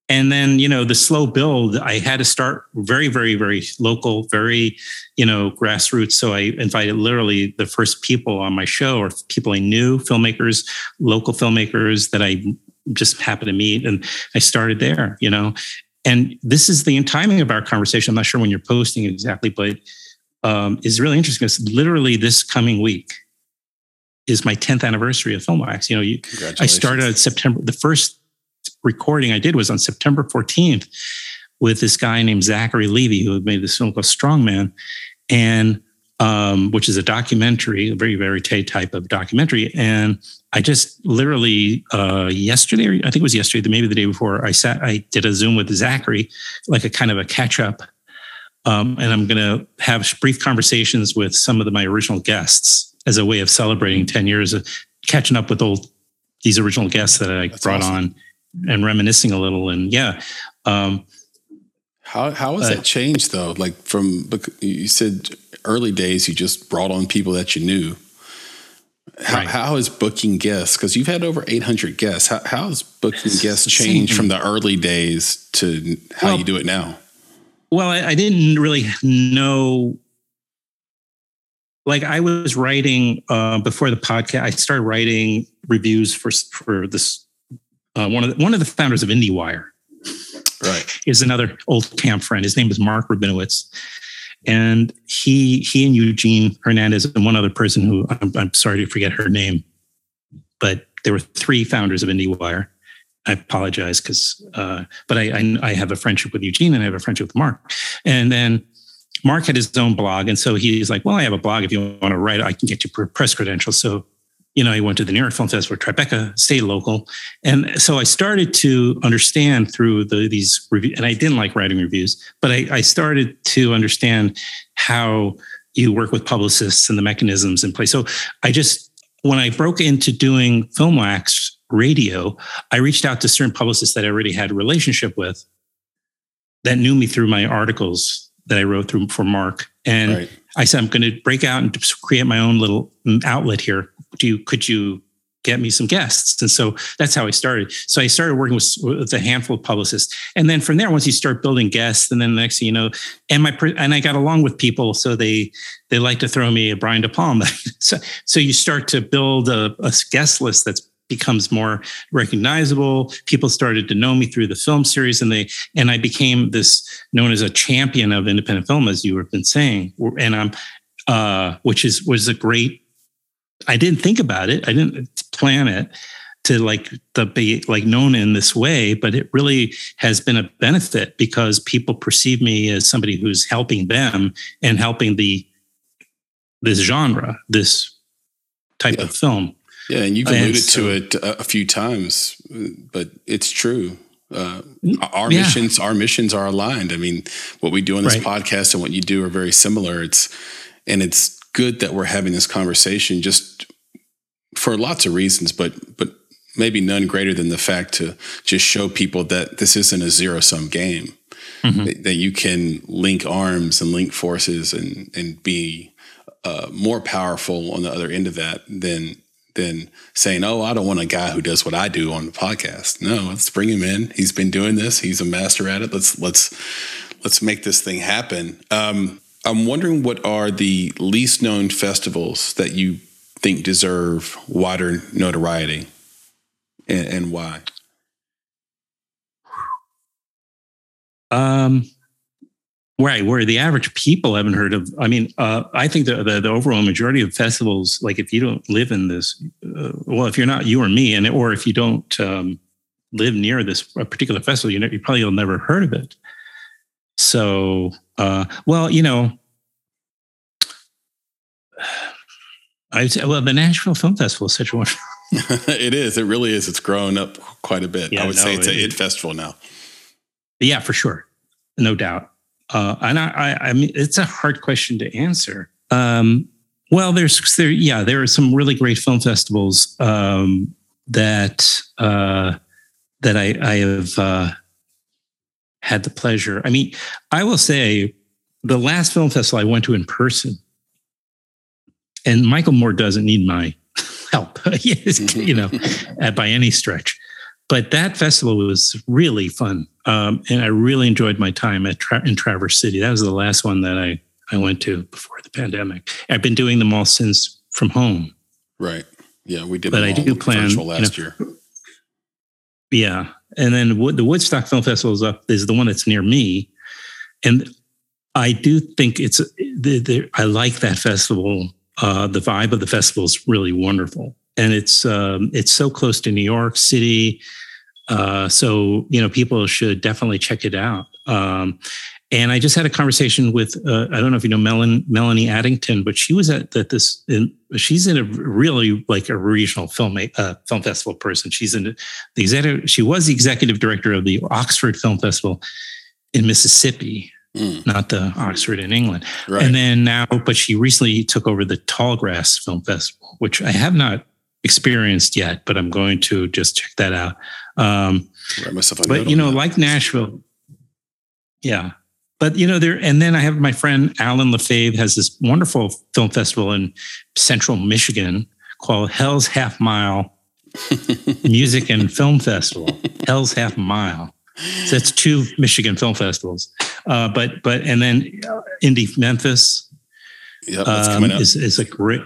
and then, you know, the slow build, I had to start very, very, very local, very, you know, grassroots. So I invited literally the first people on my show or people I knew, filmmakers, local filmmakers that I just happened to meet. And I started there, you know. And this is the timing of our conversation. I'm not sure when you're posting exactly, but um, is really interesting. It's literally this coming week is my 10th anniversary of FilmWax. You know, you, I started September. The first recording I did was on September 14th with this guy named Zachary Levy, who made this film called Strongman, and um, which is a documentary, a very very type of documentary. And I just literally uh, yesterday, I think it was yesterday, maybe the day before, I sat, I did a Zoom with Zachary, like a kind of a catch up. Um, and I'm going to have brief conversations with some of the, my original guests as a way of celebrating 10 years of catching up with old these original guests that I That's brought awesome. on and reminiscing a little. And yeah. Um, how how has uh, that changed though? Like from you said early days, you just brought on people that you knew. How, right. how is booking guests? Because you've had over 800 guests. How, how has booking guests changed from the early days to how well, you do it now? Well, I, I didn't really know like I was writing uh, before the podcast. I started writing reviews for for this. Uh, one of the, one of the founders of IndieWire, right, is another old camp friend. His name is Mark Rabinowitz, and he he and Eugene Hernandez and one other person who I'm, I'm sorry to forget her name, but there were three founders of IndieWire. I apologize because, uh, but I, I, I have a friendship with Eugene and I have a friendship with Mark, and then Mark had his own blog. And so he's like, well, I have a blog. If you want to write, I can get you press credentials. So, you know, he went to the New York Film Festival, Tribeca, stay local. And so I started to understand through the, these reviews, and I didn't like writing reviews, but I, I started to understand how you work with publicists and the mechanisms in place. So I just, when I broke into doing film wax radio, I reached out to certain publicists that I already had a relationship with that knew me through my articles that I wrote through for Mark. And right. I said, I'm going to break out and create my own little mm, outlet here. Do you, could you get me some guests? And so that's how I started. So I started working with, with a handful of publicists. And then from there, once you start building guests, and then the next thing you know, and my, and I got along with people. So they, they like to throw me a Brian De Palma. (laughs) so, so you start to build a, a guest list that's becomes more recognizable. People started to know me through the film series, and they and I became this known as a champion of independent film, as you have been saying. And I'm, uh, which is was a great. I didn't think about it. I didn't plan it to like to be like known in this way, but it really has been a benefit because people perceive me as somebody who's helping them and helping the this genre, this type yeah. of film. Yeah, and you've alluded so, to it a, few times, but it's true. Uh, our yeah. missions, our missions are aligned. I mean, what we do on this right. podcast and what you do are very similar. It's and it's good that we're having this conversation just for lots of reasons, but but maybe none greater than the fact to just show people that this isn't a zero sum game. Mm-hmm. That, that, you can link arms and link forces and and be uh, more powerful on the other end of that than than saying, "Oh, I don't want a guy who does what I do on the podcast." No, let's bring him in. He's been doing this. He's a master at it. Let's let's let's make this thing happen. Um, I'm wondering what are the least known festivals that you think deserve wider notoriety, and, and why? Um, right where the average people haven't heard of i mean uh, i think the, the, the overall majority of festivals like if you don't live in this uh, well if you're not you or me and or if you don't um, live near this particular festival you know you probably will never heard of it. So uh, well you know (sighs) i say well the nashville film festival is such a wonderful (laughs) it is it really is it's grown up quite a bit. Yeah, i would no, say it's it, a hit festival now. Yeah for sure no doubt uh, and I, I, I, mean, it's a hard question to answer. Um, well, there's there, yeah, there are some really great film festivals um, that uh, that I, I have uh, had the pleasure. I mean, I will say the last film festival I went to in person, and Michael Moore doesn't need my (laughs) help, (laughs) you know, by any stretch. But that festival was really fun. Um, and I really enjoyed my time at Tra- in Traverse City. That was the last one that I, I went to before the pandemic. I've been doing them all since from home. Right. Yeah, we did. But I do plan last you know, year. Yeah, and then the Woodstock Film Festival is up is the one that's near me, and I do think it's the, the, I like that festival. Uh, the vibe of the festival is really wonderful, and it's um, it's so close to New York City. Uh, so you know, people should definitely check it out. Um, and I just had a conversation with uh, I don't know if you know Melanie, Melanie Addington, but she was at, at this. In, she's in a really like a regional film uh, film festival person. She's in the executive. She was the executive director of the Oxford Film Festival in Mississippi, mm. not the Oxford in England. Right. And then now, but she recently took over the Tallgrass Film Festival, which I have not experienced yet, but I'm going to just check that out. Um, but you know, that. like Nashville, yeah. But you know, there and then I have my friend Alan Lefebvre has this wonderful film festival in Central Michigan called Hell's Half Mile (laughs) Music and Film Festival. Hell's Half Mile. So that's two Michigan film festivals. Uh, but but and then uh, Indie Memphis. Yeah, that's um, coming up. Is, is a great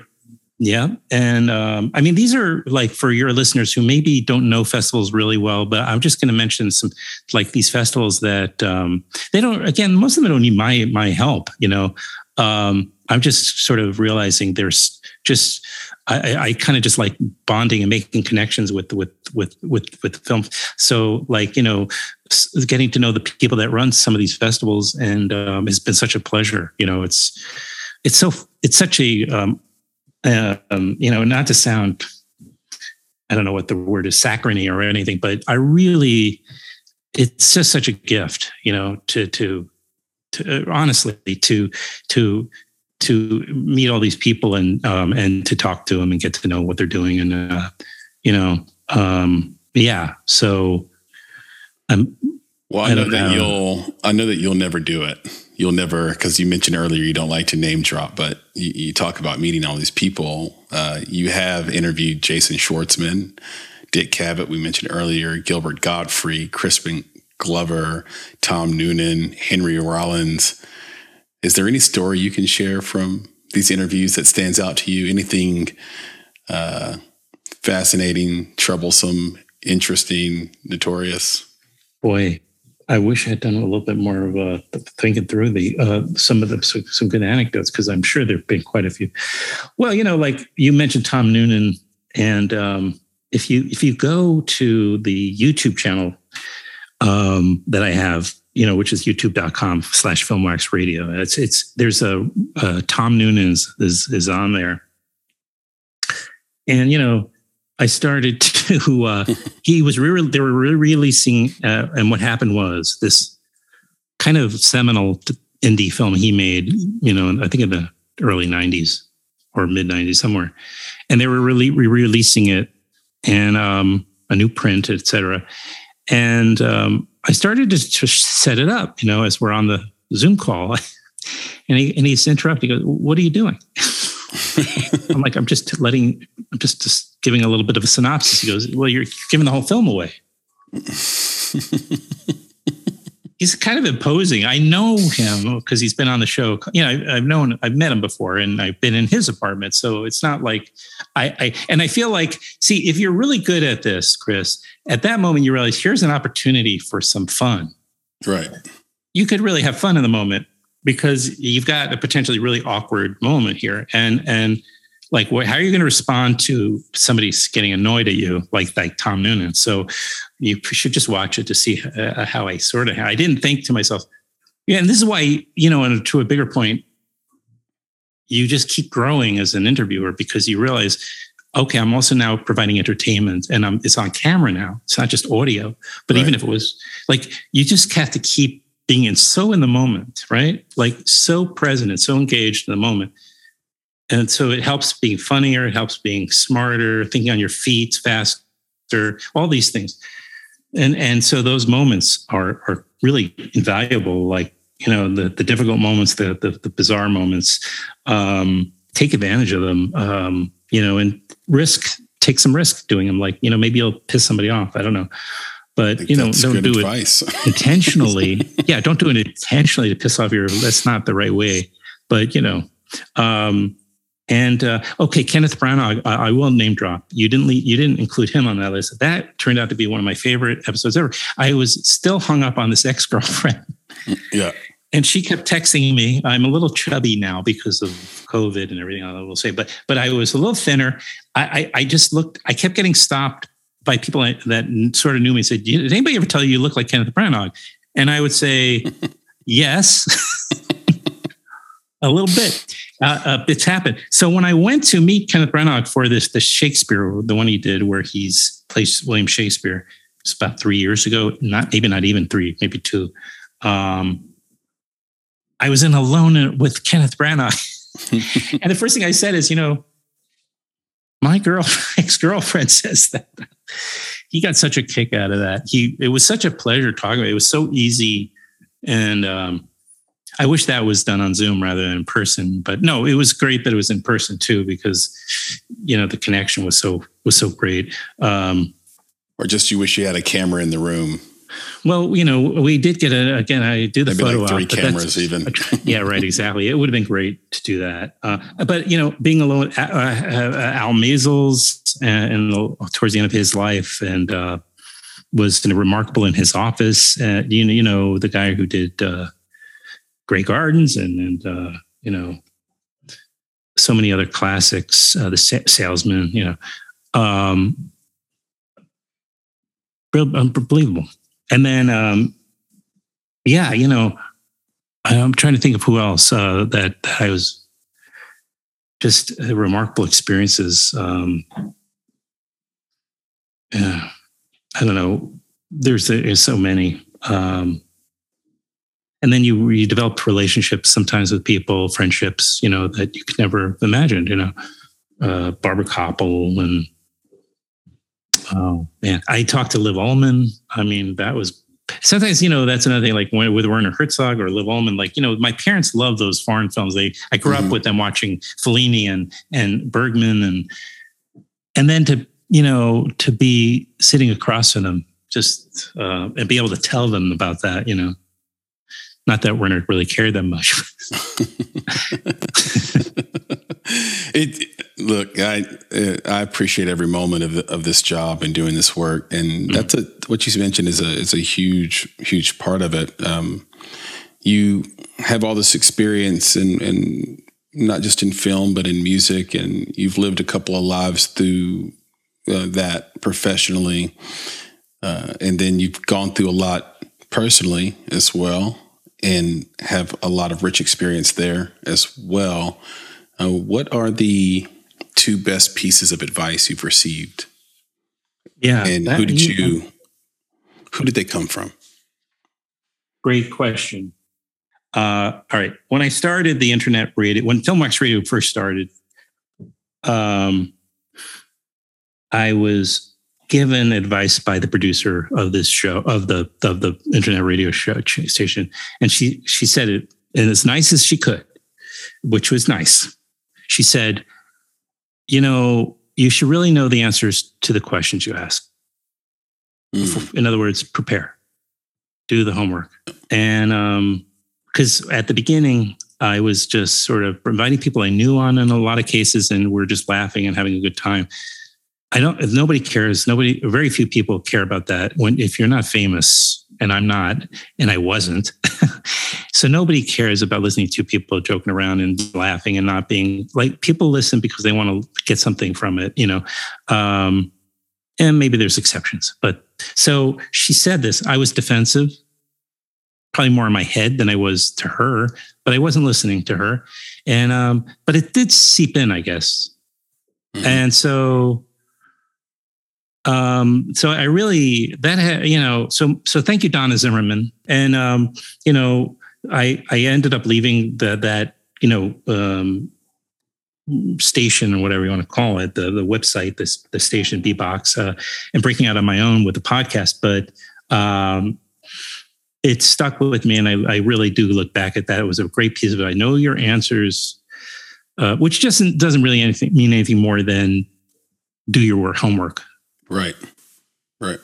yeah. And um, I mean, these are like for your listeners who maybe don't know festivals really well, but I'm just going to mention some like these festivals that um, they don't, again, most of them don't need my, my help, you know. Um, I'm just sort of realizing there's just, I, I kind of just like bonding and making connections with, with, with, with, with film. So like, you know, getting to know the people that run some of these festivals and um, has been such a pleasure. You know, it's, it's so, it's such a, um, um, you know, not to sound, I don't know what the word is, saccharine or anything, but I really, it's just such a gift, you know, to to to uh, honestly to to to meet all these people and um, and to talk to them and get to know what they're doing and uh, you know um, yeah so I'm well I, I know that know. you'll I know that you'll never do it you'll never because you mentioned earlier you don't like to name drop but you, you talk about meeting all these people. Uh, you have interviewed jason schwartzman dick cavett we mentioned earlier gilbert gottfried crispin glover tom noonan henry rollins. Is there any story you can share from these interviews that stands out to you? Anything uh, fascinating troublesome interesting notorious? Boy I wish I had done a little bit more of a thinking through the uh, some of the some good anecdotes because I'm sure there've been quite a few. Well, you know, like you mentioned Tom Noonan, and um, if you if you go to the YouTube channel um, that I have, you know, which is youtube.com slash filmwax radio. It's it's there's a uh, Tom Noonan is, is is on there. And you know, I started (laughs) to uh, he was re- they were re-releasing uh, and what happened was this kind of seminal indie film he made, you know, I think in the early 90s or mid 90s somewhere. And they were really re-releasing it and um, a new print, etc. And um, I started to, to set it up, you know, as we're on the Zoom call. (laughs) and he and he's interrupting. He goes, "What are you doing?" (laughs) (laughs) I'm like, "I'm just letting. I'm just just giving a little bit of a synopsis." He goes, "Well, you're giving the whole film away." (laughs) he's kind of imposing. I know him because he's been on the show. You know, I, have known, I've met him before, and I've been in his apartment. So it's not like I, I, and I feel like, see, if you're really good at this, Chris, at that moment you realize here's an opportunity for some fun. Right. You could really have fun in the moment because you've got a potentially really awkward moment here, and and like what, how are you going to respond to somebody getting annoyed at you like like tom noonan? So you should just watch it to see uh, how i sort of i didn't think to myself yeah and this is why you know and to a bigger point you just keep growing as an interviewer because you realize okay i'm also now providing entertainment and I'm, it's on camera now. It's not just audio. But right. even if it was like you just have to keep being in so in the moment right like so present and so engaged in the moment and so it helps being funnier, it helps being smarter, thinking on your feet faster, all these things. And and so those moments are are really invaluable. Like you know the the difficult moments, the the, the bizarre moments. Um, take advantage of them. Um, you know, and risk. Take some risk doing them. Like you know, maybe you'll piss somebody off. I don't know but you know don't do advice. it (laughs) intentionally yeah don't do it intentionally to piss off your that's not the right way but you know um, and uh, okay, Kenneth Branagh, I, I, will name drop. You didn't leave, you didn't include him on that list. That turned out to be one of my favorite episodes ever. I was still hung up on this ex girlfriend. (laughs) Yeah. And she kept texting me. I'm a little chubby now because of COVID and everything I will say, but but I was a little thinner. I, I, I just looked. I kept getting stopped by people that sort of knew me. Said, "Did anybody ever tell you you look like Kenneth Branagh?" And I would say, (laughs) "Yes." (laughs) a little bit. Uh, uh, it's happened. So when I went to meet Kenneth Branagh for this, the Shakespeare, the one he did where he's plays William Shakespeare, it's about three years ago. Not maybe not even three, maybe two. Um, I was in alone with Kenneth Branagh, (laughs) and the first thing I said is, you know, my girl, ex girlfriend says that. He got such a kick out of that. He it was such a pleasure talking. It was so easy, and um, I wish that was done on Zoom rather than in person. But no, it was great that it was in person too because you know the connection was so was so great. Um, or just you wish you had a camera in the room. Well, you know, we did get a again. I do the Maybe photo like three op, cameras even. yeah, right. Exactly. It would have been great to do that. Uh, but you know, being alone, uh, uh, Al Maysles, and, and, towards the end of his life, and uh, was remarkable in his office. you know, you know, the guy who did uh, Grey Gardens and and uh, you know so many other classics. Uh, the sa- Salesman, you know, um, unbelievable. And then, um, yeah, you know, I'm trying to think of who else uh, that, I was just remarkable experiences. Um, yeah, I don't know. There's, there's so many. Um, and then you you develop relationships sometimes with people, friendships, you know, that you could never imagined. You know, uh, Barbara Kopple and oh man, I talked to Liv Ullmann. I mean, that was sometimes you know that's another thing. Like when, with Werner Herzog or Liv Ullmann, like you know, my parents love those foreign films. They I grew mm-hmm. up with them watching Fellini and and Bergman and and then to you know to be sitting across from them just uh, and be able to tell them about that, you know. Not that Werner really cared that much. (laughs) it look, I I appreciate every moment of of this job and doing this work, and mm-hmm. that's a what you mentioned is a is a huge huge part of it. Um, you have all this experience and and not just in film but in music, and you've lived a couple of lives through uh, that professionally, uh, and then you've gone through a lot personally as well, and have a lot of rich experience there as well. Uh, what are the two best pieces of advice you've received? Yeah, and who did you? Who did they come from? Great question. Uh, all right. When I started the internet radio, when Filmwax Radio first started, um, I was given advice by the producer of this show of the of the internet radio show station, and she she said it in as nice as she could, which was nice. She said, "You know, you should really know the answers to the questions you ask. Mm. In other words, prepare, do the homework, and um, because at the beginning I was just sort of inviting people I knew on in a lot of cases, and we're just laughing and having a good time." I don't. Nobody cares, nobody. Very few people care about that. When if you're not famous, and I'm not, and I wasn't, (laughs) so nobody cares about listening to people joking around and laughing and not being like people listen because they want to get something from it, you know. Um, and maybe there's exceptions, but so she said this. I was defensive, probably more in my head than I was to her, but I wasn't listening to her, and um, but it did seep in, I guess. Mm-hmm. And so um so i really that ha, you know so so thank you donna zimmerman. And um you know i i ended up leaving the that you know um station or whatever you want to call it the the website this the station bbox uh and breaking out on my own with the podcast. But um it stuck with me and I, I really do look back at that. It was a great piece of it. I know your answers uh, which just doesn't really anything mean anything more than do your work homework Right. Right.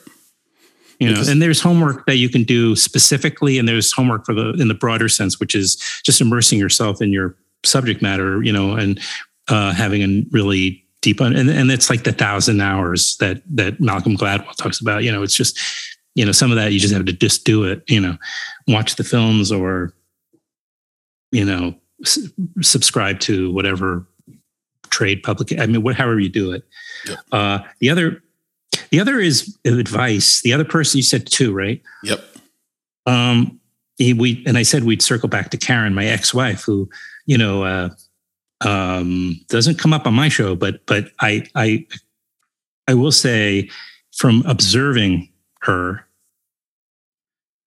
You know, and there's homework that you can do specifically, and there's homework for the in the broader sense, which is just immersing yourself in your subject matter, you know, and uh, having a really deep and and it's like the thousand hours that that Malcolm Gladwell talks about. You know, it's just you know some of that you just have to just do it. You know, watch the films or you know s- subscribe to whatever trade public. I mean, what however you do it. Yep. Uh, the other the other is advice. The other person you said two, right? Yep. Um, we and I said we'd circle back to Karen, my ex-wife, who you know uh, um, doesn't come up on my show, but but I I I will say from observing her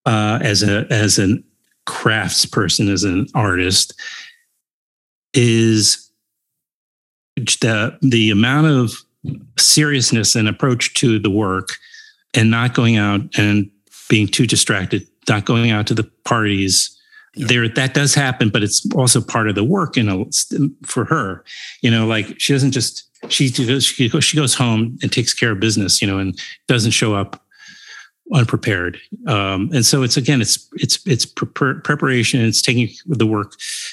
uh, as a as an crafts person, as an artist, is the the amount of seriousness and approach to the work and not going out and being too distracted, not going out to the parties. Yeah. There, that does happen, but it's also part of the work. You know, for her, you know, like she doesn't just she goes she goes she goes home and takes care of business, you know, and doesn't show up unprepared. Um, and so it's again, it's it's it's pre- preparation. It's taking the work.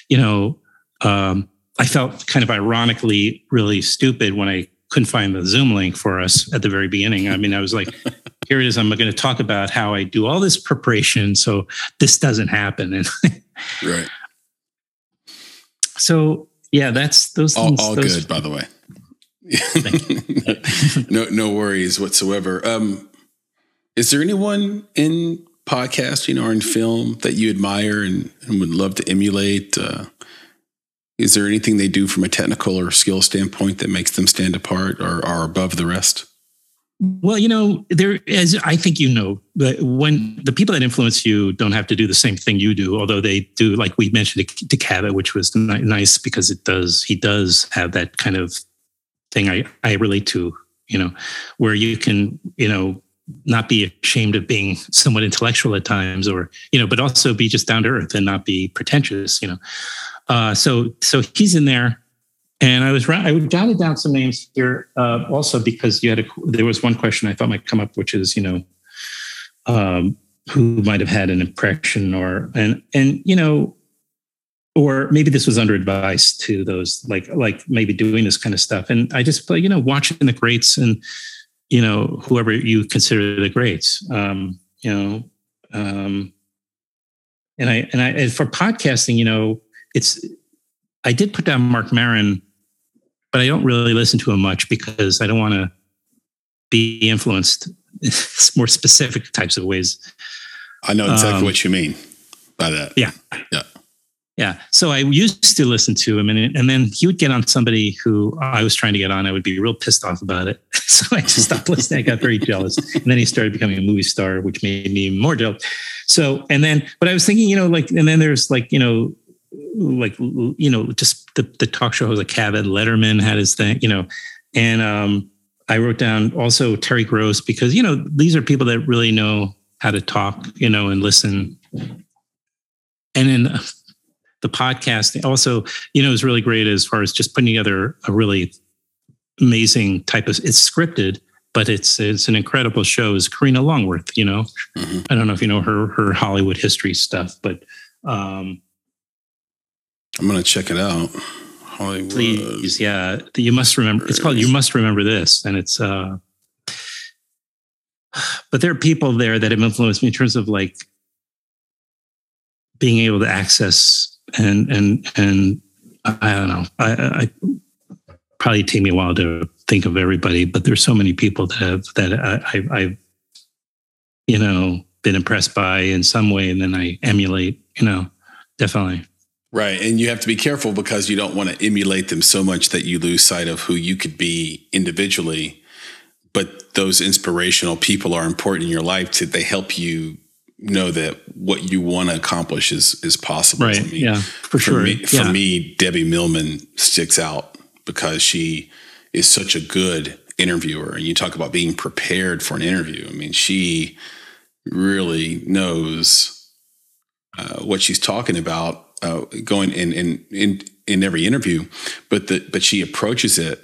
You know, um, I felt kind of ironically really stupid when I couldn't find the Zoom link for us at the very beginning. I mean, I was like, (laughs) here it is. I'm going to talk about how I do all this preparation so this doesn't happen. And (laughs) right. So yeah, that's those all, things, all those, good, by the way. (laughs) no, no worries whatsoever. Um, is there anyone in podcasting or in film that you admire and, and would love to emulate? Uh, is there anything they do from a technical or skill standpoint that makes them stand apart or are above the rest? Well, you know, there as I think you know, when the people that influence you don't have to do the same thing you do, although they do, like we mentioned to Cavett, which was nice because it does, he does have that kind of thing I, I relate to, you know, where you can, you know, not be ashamed of being somewhat intellectual at times or, you know, but also be just down to earth and not be pretentious, you know. Uh, so so he's in there, and I was I jotted down some names here uh, also because you had a there was one question I thought might come up, which is you know um, who might have had an impression or and and you know or maybe this was under advice to those like like maybe doing this kind of stuff. And i just play you know watching the greats and you know whoever you consider the greats um you know um and i and i and for podcasting you know it's I did put down Mark Maron, but I don't really listen to him much because I don't want to be influenced in (laughs) more specific types of ways. I know exactly um, what you mean by that. Yeah. Yeah. Yeah. So I used to listen to him and, and then he would get on somebody who I was trying to get on. I would be real pissed off about it. (laughs) so I just stopped listening. I got very jealous. And then he started becoming a movie star, which made me even more jealous. So, and then, but I was thinking, you know, like, and then there's like, you know, like, you know, just the, the talk show host, like Kevin Letterman had his thing, you know, and um, I wrote down also Terry Gross because, you know, these are people that really know how to talk, you know, and listen. And then the podcast also, you know, is really great as far as just putting together a really amazing type of. It's scripted, but it's it's an incredible show. Is Karina Longworth? You know, mm-hmm. I don't know if you know her her Hollywood history stuff, but um, I'm gonna check it out. Hollywood. Please, yeah, you must remember. It's called "You Must Remember This," and it's. uh But there are people there that have influenced me in terms of like being able to access and and and I don't know. I, I probably take me a while to think of everybody, but there's so many people that have that I, I've you know been impressed by in some way, and then I emulate. You know, definitely. Right. And you have to be careful because you don't want to emulate them so much that you lose sight of who you could be individually. But those inspirational people are important in your life to they help you know that what you want to accomplish is is possible. Right. Mean, yeah. For, for sure. Me, for me, Debbie Millman sticks out because she is such a good interviewer. And you talk about being prepared for an interview. I mean, she really knows uh, what she's talking about uh, going in, in in in every interview, but the but she approaches it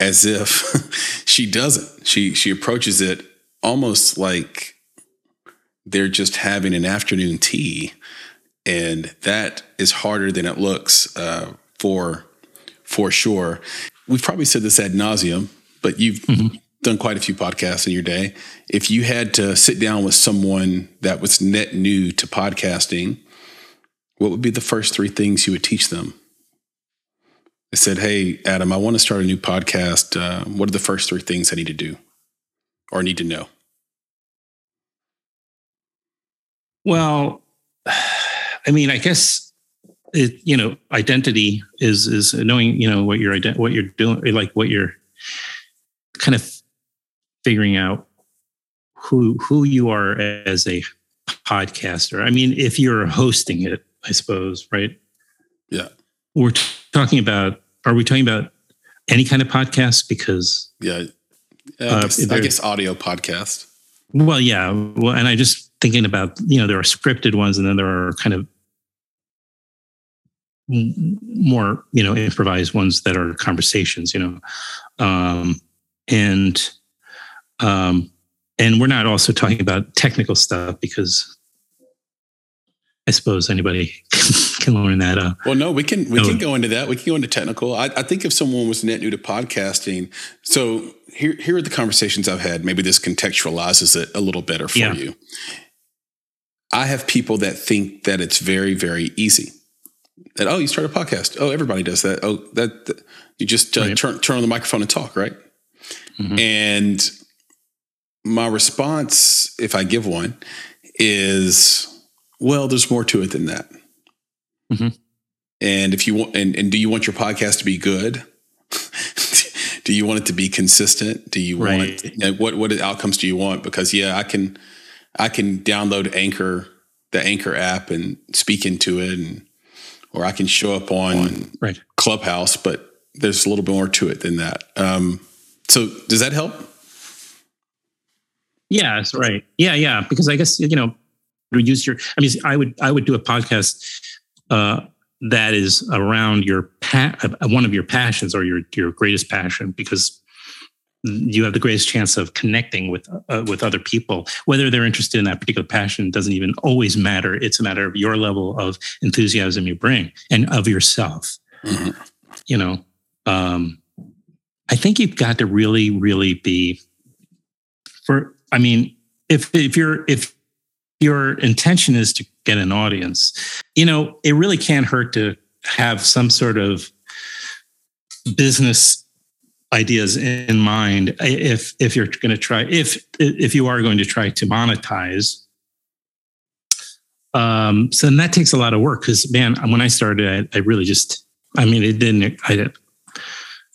as if (laughs) she doesn't. She she approaches it almost like they're just having an afternoon tea, and that is harder than it looks uh, for for sure. We've probably said this ad nauseum, but you've mm-hmm. done quite a few podcasts in your day. If you had to sit down with someone that was net new to podcasting, what would be the first three things you would teach them? I said, Hey, Adam, I want to start a new podcast. Uh, what are the first three things I need to do or need to know? Well, I mean, I guess it, you know, identity is is knowing, you know, what you're what you're doing, like what you're kind of figuring out who who you are as a podcaster. I mean, if you're hosting it, I suppose, right? Yeah. We're t- talking about. Are we talking about any kind of podcast? Because yeah, uh, I, guess, I guess audio podcast. Well, yeah. Well, and I just thinking about you know there are scripted ones and then there are kind of more you know improvised ones that are conversations you know um and um and we're not also talking about technical stuff because i suppose anybody (laughs) can learn that uh well no we can we no. can go into that we can go into technical I, I think if someone was net new to podcasting so here here are the conversations i've had maybe this contextualizes it a little better for yeah. you I have people that think that it's very, very easy. That oh, you start a podcast. Oh, everybody does that. Oh, that, that you just uh, right. turn turn on the microphone and talk, right? Mm-hmm. And my response, if I give one, is well, there's more to it than that. Mm-hmm. And if you want, and, and do you want your podcast to be good? (laughs) do you want it to be consistent? Do you right. want what what outcomes do you want? Because yeah, I can I can download Anchor, the Anchor app, and speak into it, and or I can show up on right. Clubhouse, but there's a little bit more to it than that. Um, so does that help? Yeah, that's right. Yeah, yeah. Because I guess you know, use your. I mean, I would I would do a podcast uh, that is around your pa- one of your passions or your your greatest passion because you have the greatest chance of connecting with uh, with other people whether they're interested in that particular passion doesn't even always matter it's a matter of your level of enthusiasm you bring and of yourself mm-hmm. you know um, i think you've got to really really be for i mean if if you're if your intention is to get an audience you know it really can't hurt to have some sort of business ideas in mind. If if you're going to try if if you are going to try to monetize um so then that takes a lot of work because man when i started I, I, really just i mean it didn't i did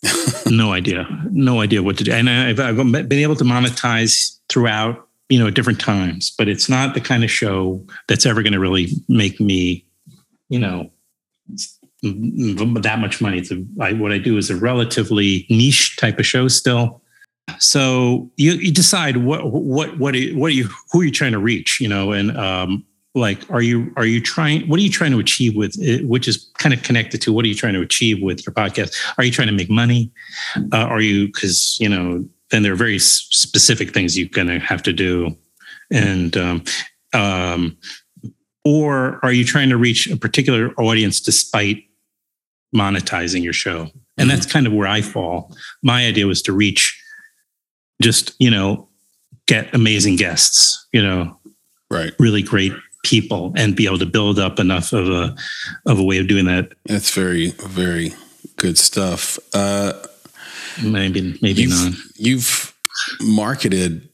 (laughs) no idea no idea what to do. And I've, I've been able to monetize throughout you know at different times but it's not the kind of show that's ever going to really make me you know that much money. It's a, I, what I do is a relatively niche type of show still. So you, you decide what what what are what are you who are you trying to reach, you know, and um, like are you are you trying what are you trying to achieve with it, which is kind of connected to what are you trying to achieve with your podcast? Are you trying to make money? Uh, are you because you know then there are very specific things you're going to have to do, and um, um, or are you trying to reach a particular audience despite monetizing your show. And mm-hmm. that's kind of where I fall. My idea was to reach just, you know, get amazing guests, you know, right. Really great people and be able to build up enough of a of a way of doing that. That's very very good stuff. Uh maybe maybe you've, not. You've marketed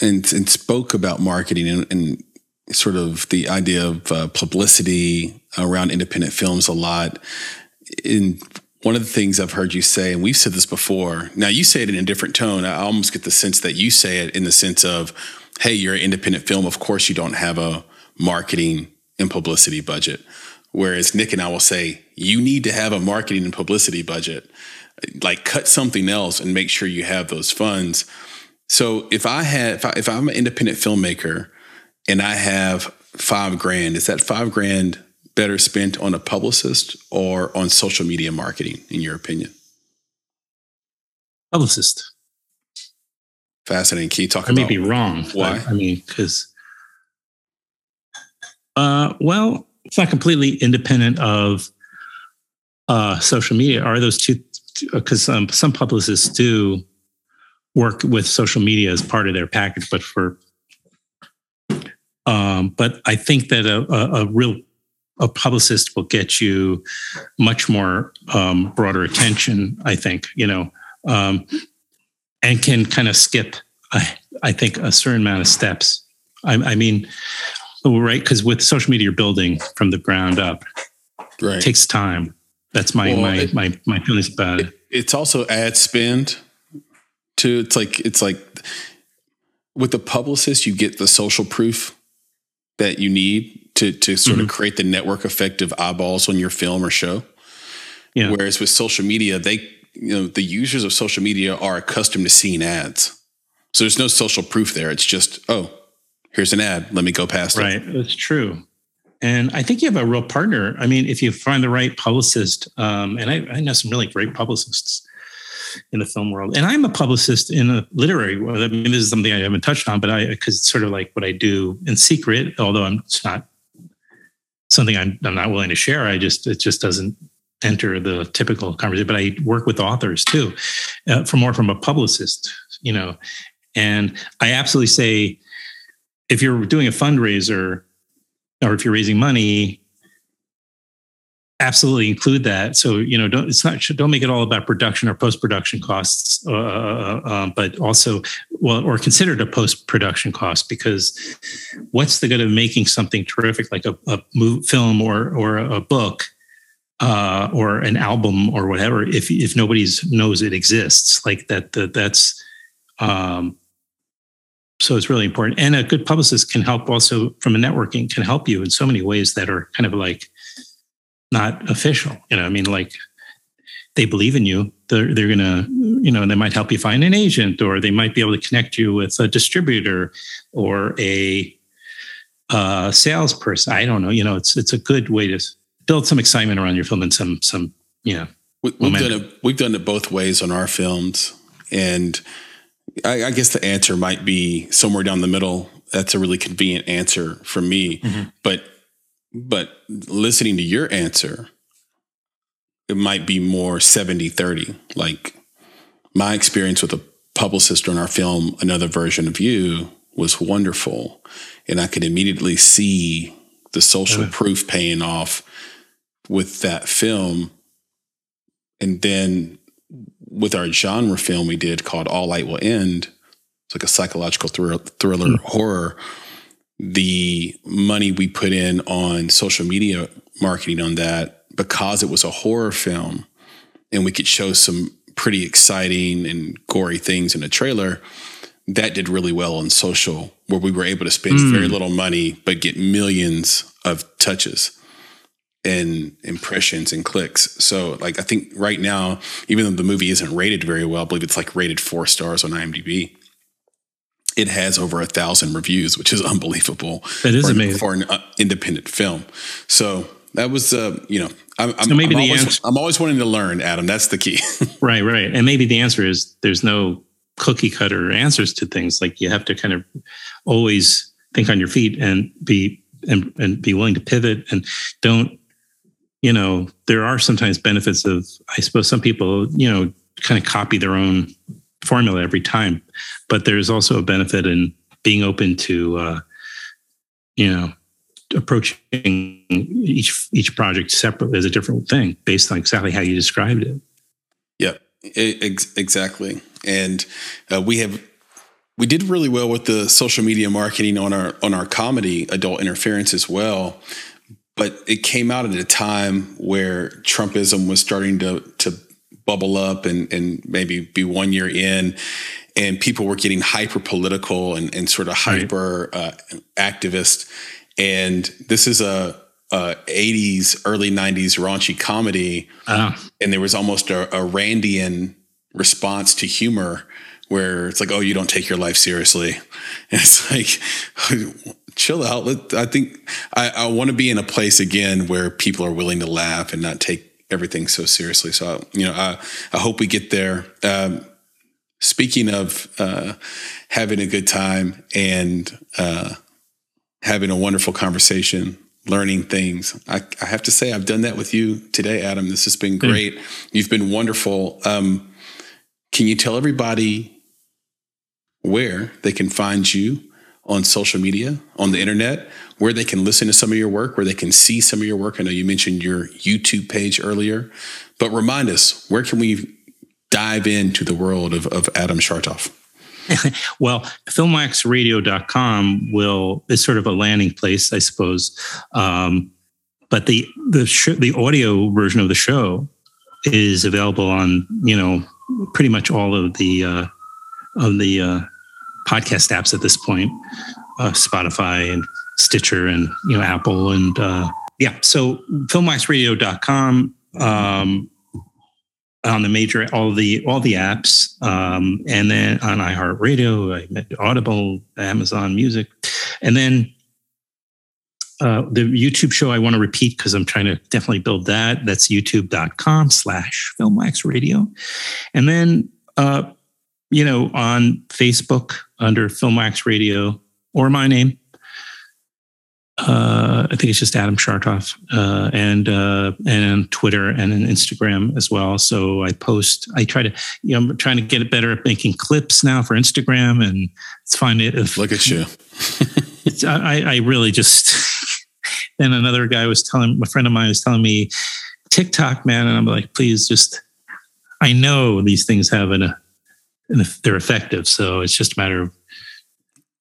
and and spoke about marketing and, and sort of the idea of uh, publicity around independent films a lot. In one of the things I've heard you say, and we've said this before. Now you say it in a different tone. I almost get the sense that you say it in the sense of, "Hey, you're an independent film. Of course, you don't have a marketing and publicity budget." Whereas Nick and I will say, "You need to have a marketing and publicity budget. Like, cut something else and make sure you have those funds." So if I had, if, I, if I'm an independent filmmaker and I have five grand, is that five grand better spent on a publicist or on social media marketing, in your opinion? Publicist. Fascinating. Can you talk I about may be wrong. Why? I mean, because, uh, well, it's not completely independent of uh, social media. Are those two? Because um, some publicists do work with social media as part of their package, but for um, but I think that a, a, a, real a publicist will get you much more um, broader attention. I think you know, um, and can kind of skip. I, I think a certain amount of steps. I, I mean, right? Because with social media, you're building from the ground up. Right, it takes time. That's my well, my, it, my my feelings about it, it. It's also ad spend. Too. It's like it's like with the publicist, you get the social proof that you need to to sort mm-hmm. of create the network effect of eyeballs on your film or show. Yeah. Whereas with social media, they you know the users of social media are accustomed to seeing ads, so there's no social proof there. It's just oh, here's an ad. Let me go past right. it. Right, that's true. And I think you have a real partner. I mean, if you find the right publicist, um, and I, I know some really great publicists in the film world. And I'm a publicist in a literary world. I mean, this is something I haven't touched on, but I because it's sort of like what I do in secret, although I'm it's not something I'm, I'm not willing to share. I just it just doesn't enter the typical conversation. But I work with authors too, uh, for more from a publicist, you know. And I absolutely say, if you're doing a fundraiser or if you're raising money, absolutely include that. So you know, don't it's not don't make it all about production or post production costs, uh, uh, uh, um, but also well, or consider a post production cost because what's the good of making something terrific like a, a film or or a book uh, or an album or whatever if if nobody knows it exists like that, that that's um, so it's really important and a good publicist can help also from a networking can help you in so many ways that are kind of like not official. You know, I mean, like they believe in you. They're they're gonna, you know, they might help you find an agent, or they might be able to connect you with a distributor or a uh, salesperson. I don't know. You know, it's it's a good way to build some excitement around your film and some some you know. We, have done it. We've done it both ways on our films, and I, I, guess the answer might be somewhere down the middle. That's a really convenient answer for me, mm-hmm. but but listening to your answer, it might be more 70 30. Like my experience with a publicist on our film, Another Version of You, was wonderful. And I could immediately see the social proof paying off with that film. And then with our genre film we did called All Light Will End, it's like a psychological thriller, thriller mm. horror. The money we put in on social media marketing on that, because it was a horror film and we could show some pretty exciting and gory things in a trailer, that did really well on social, where we were able to spend mm. very little money but get millions of touches and impressions and clicks. So, like, I think right now, even though the movie isn't rated very well, I believe it's like rated four stars on IMDb. It has over a thousand reviews, which is (laughs) unbelievable. That is for, amazing for an uh, independent film. So that was, uh, you know, I'm, so maybe I'm, the always, answer, I'm always wanting to learn, Adam. That's the key. (laughs) right, right. And maybe the answer is there's no cookie cutter answers to things. Like you have to kind of always think on your feet and be and, and be willing to pivot and don't you know there are sometimes benefits of i suppose some people you know kind of copy their own formula every time but there's also a benefit in being open to uh, you know approaching each each project separately as a different thing based on exactly how you described it. Yep, ex- exactly. And uh, we have we did really well with the social media marketing on our on our comedy adult interference as well. But it came out at a time where Trumpism was starting to to bubble up and and maybe be one year in and people were getting hyper political and, and sort of hyper right. uh, activist. And this is a, a 80s early 90s raunchy comedy. Uh and there was almost a, a randian response to humor where it's like oh you don't take your life seriously and (laughs) it's like chill out i think i, I want to be in a place again where people are willing to laugh and not take everything so seriously so you know i, I hope we get there um, speaking of uh, having a good time and uh, having a wonderful conversation, learning things. I, I, have to say, I've done that with you today, Adam. This has been great. Mm. You've been wonderful. Um, can you tell everybody where they can find you on social media, on the internet, where they can listen to some of your work, where they can see some of your work? I know you mentioned your YouTube page earlier, but remind us, where can we dive into the world of, of Adam Schartoff? (laughs) well, filmwaxradio.com will is sort of a landing place, I suppose. Um, but the the sh- the audio version of the show is available on you know pretty much all of the uh, of the uh, podcast apps at this point, uh, Spotify and Stitcher and you know Apple and uh, yeah. So filmwaxradio.com. Um, on the major all the all the apps, um, and then on iHeartRadio, Audible, Amazon Music, and then uh, the YouTube show I want to repeat because I'm trying to definitely build that. That's youtube.com slash filmwax radio. And then, uh, you know, on Facebook under Filmwax Radio or my name, uh, I think it's just Adam Schartoff, uh, and uh, and Twitter and an Instagram as well. So I post. I try to, you know, I'm trying to get better at making clips now for Instagram, and it's fine. If look at you, I, I really just. (laughs) and another guy was telling, a friend of mine was telling me, TikTok, man, and I'm like, please, just. I know these things have an, a, they're effective, so it's just a matter of.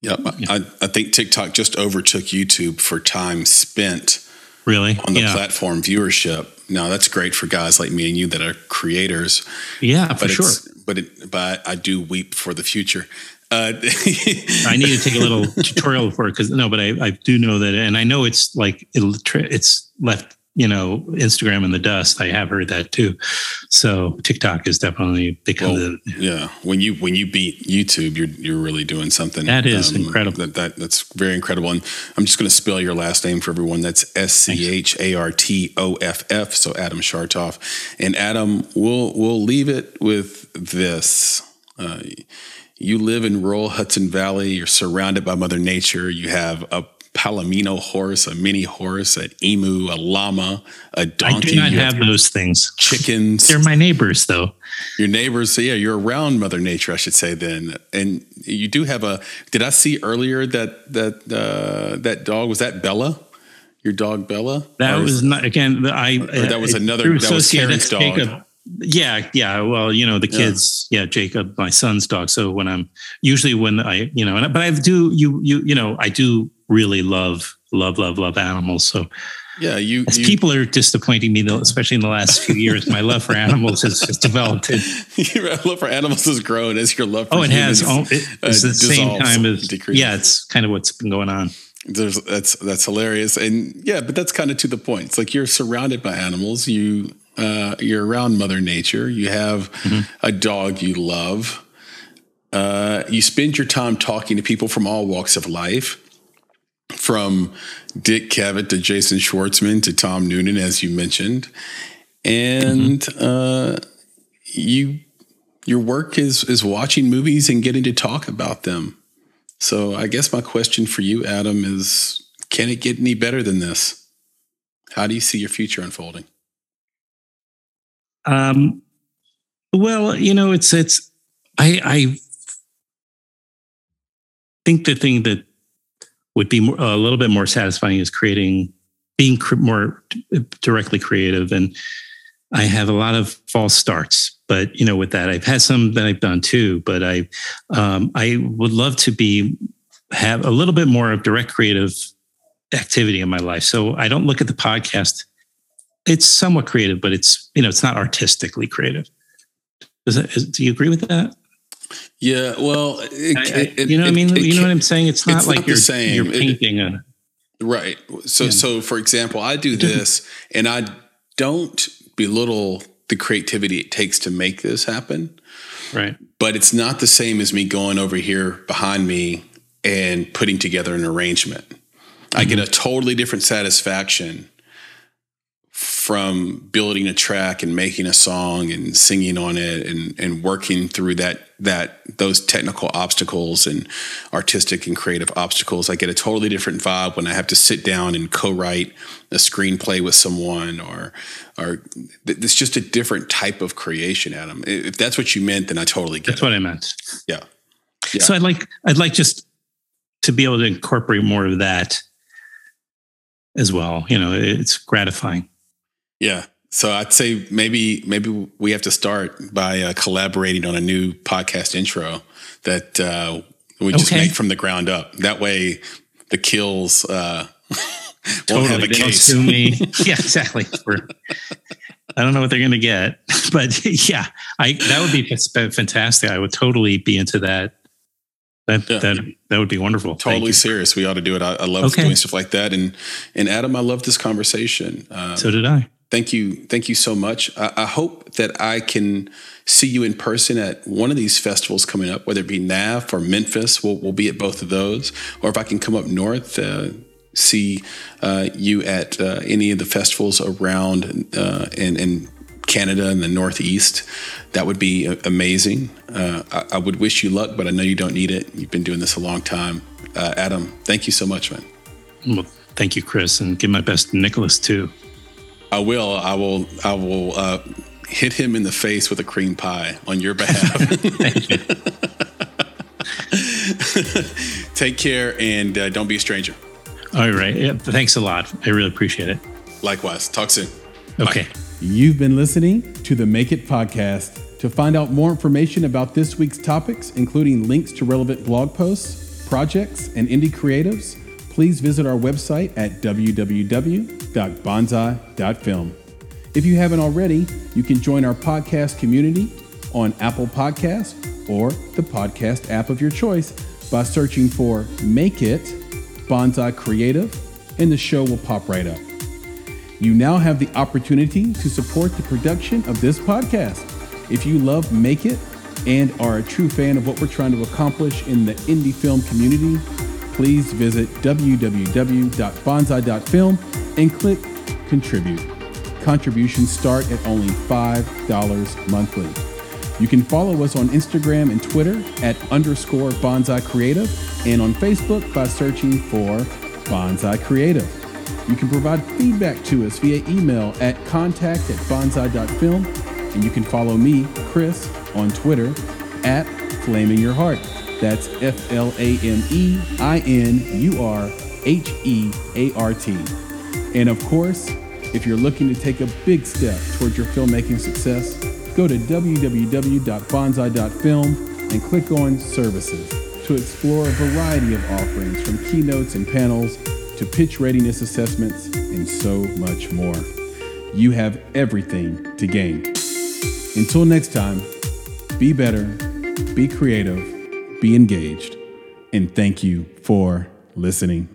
Yeah. I, I think TikTok just overtook YouTube for time spent really on the yeah. platform viewership. Now that's great for guys like me and you that are creators. Yeah, for sure. But it, but I do weep for the future. Uh, (laughs) I need to take a little tutorial for it because no, but I, I do know that, and I know it's like it, it's left you know Instagram in the dust. I have heard that too. So TikTok is definitely become well, the yeah. When you when you beat YouTube, you're you're really doing something. That is um, incredible. That, that that's very incredible. And I'm just going to spell your last name for everyone. That's S C H A R T O F F. So Adam Schartoff. And Adam, we'll we'll leave it with this. Uh, you live in rural Hudson Valley. You're surrounded by Mother Nature. You have a palomino horse, a mini horse, an emu, a llama, a donkey. I do not you have, have those things. Chickens. They're my neighbors, though. Your neighbors. So yeah, you're around Mother Nature, I should say. Then, and you do have a. Did I see earlier that that uh, that dog was that Bella? Your dog Bella? That or was not again. I or that was another. That was Karen's dog. Yeah, yeah. Well, you know, the kids, yeah. yeah, Jacob, my son's dog. So when I'm usually when I, you know, but I do you you you know, I do really love love love love animals. So yeah, you, you people are disappointing me, especially in the last few years. My love for animals has, has developed. (laughs) your love for animals has grown as your love. for Oh, it has. Oh, it, it's uh, the same time as decreases. yeah. It's kind of what's been going on. There's that's that's hilarious, and yeah, but that's kind of to the point. It's like you're surrounded by animals. You uh, you're around Mother Nature. You have mm-hmm. a dog you love. Uh, you spend your time talking to people from all walks of life from Dick Cavett to Jason Schwartzman to Tom Noonan, as you mentioned, and mm-hmm. uh, you your work is is watching movies and getting to talk about them. So I guess my question for you, Adam, is: Can it get any better than this? How do you see your future unfolding? Um, well, you know, it's it's I I think the thing that would be a little bit more satisfying is creating, being more directly creative. And I have a lot of false starts, but you know, with that, I've had some that I've done too. But I, um, I would love to be have a little bit more of direct creative activity in my life. So I don't look at the podcast. It's somewhat creative, but it's you know, it's not artistically creative. Does that, is, do you agree with that? Yeah, well, it, I, I, it, you know what I mean. you know what I'm saying? It's not it's like not you're, same. you're painting a right. So, yeah. so for example, I do this, and I don't belittle the creativity it takes to make this happen. Right. But it's not the same as me going over here behind me and putting together an arrangement. Mm-hmm. I get mm-hmm. a totally different satisfaction from building a track and making a song and singing on it and, and working through that that those technical obstacles and artistic and creative obstacles i get a totally different vibe when i have to sit down and co-write a screenplay with someone or or it's just a different type of creation adam. If that's what you meant then i totally get that's it. what i meant. Yeah. yeah. So i'd like i'd like just to be able to incorporate more of that as well. You know it's gratifying yeah. So I'd say maybe maybe we have to start by uh, collaborating on a new podcast intro that uh, we just okay. make from the ground up. That way, the kills uh, totally. (laughs) won't have a they case. sue me. (laughs) (laughs) yeah, exactly. We're, I don't know what they're going to get, but yeah, I that would be fantastic. I would totally be into that. That yeah. that that would be wonderful. Totally serious. We ought to do it. I, I love okay. doing stuff like that. And and Adam, I love this conversation. Um, so did I thank you thank you so much. I, I, hope that i can see you in person at one of these festivals coming up whether it be NAFF or memphis. We'll, we'll be at both of those. Or if i can come up north uh, see uh, you at uh, any of the festivals around uh, in, in canada and the northeast that would be amazing. Uh, I, I, would wish you luck but i know you don't need it. You've been doing this a long time. Uh, adam thank you so much man. Well, thank you chris and give my best to nicholas too I will. I will. I will uh, hit him in the face with a cream pie on your behalf. (laughs) (laughs) Take care and uh, don't be a stranger. All right. Yeah, thanks a lot. I really appreciate it. Likewise. Talk soon. Okay. Bye. You've been listening to the Make It podcast. To find out more information about this week's topics, including links to relevant blog posts, projects, and indie creatives, please visit our website at www.bonsai.film. If you haven't already, you can join our podcast community on Apple Podcasts or the podcast app of your choice by searching for Make It Bonsai Creative, and the show will pop right up. You now have the opportunity to support the production of this podcast. If you love Make It and are a true fan of what we're trying to accomplish in the indie film community, please visit www.bonsai.film and click Contribute. Contributions start at only $5 monthly. You can follow us on Instagram and Twitter at underscore bonsai creative and on Facebook by searching for bonsai creative. You can provide feedback to us via email at contact at bonsai.film and you can follow me, Chris, on Twitter at Flaming Your Heart. That's F L A M E I N U R H E A R T. And of course, if you're looking to take a big step towards your filmmaking success, go to www.bonsai.film and click on Services to explore a variety of offerings from keynotes and panels to pitch readiness assessments and so much more. You have everything to gain. Until next time, be better, be creative, be engaged, and thank you for listening.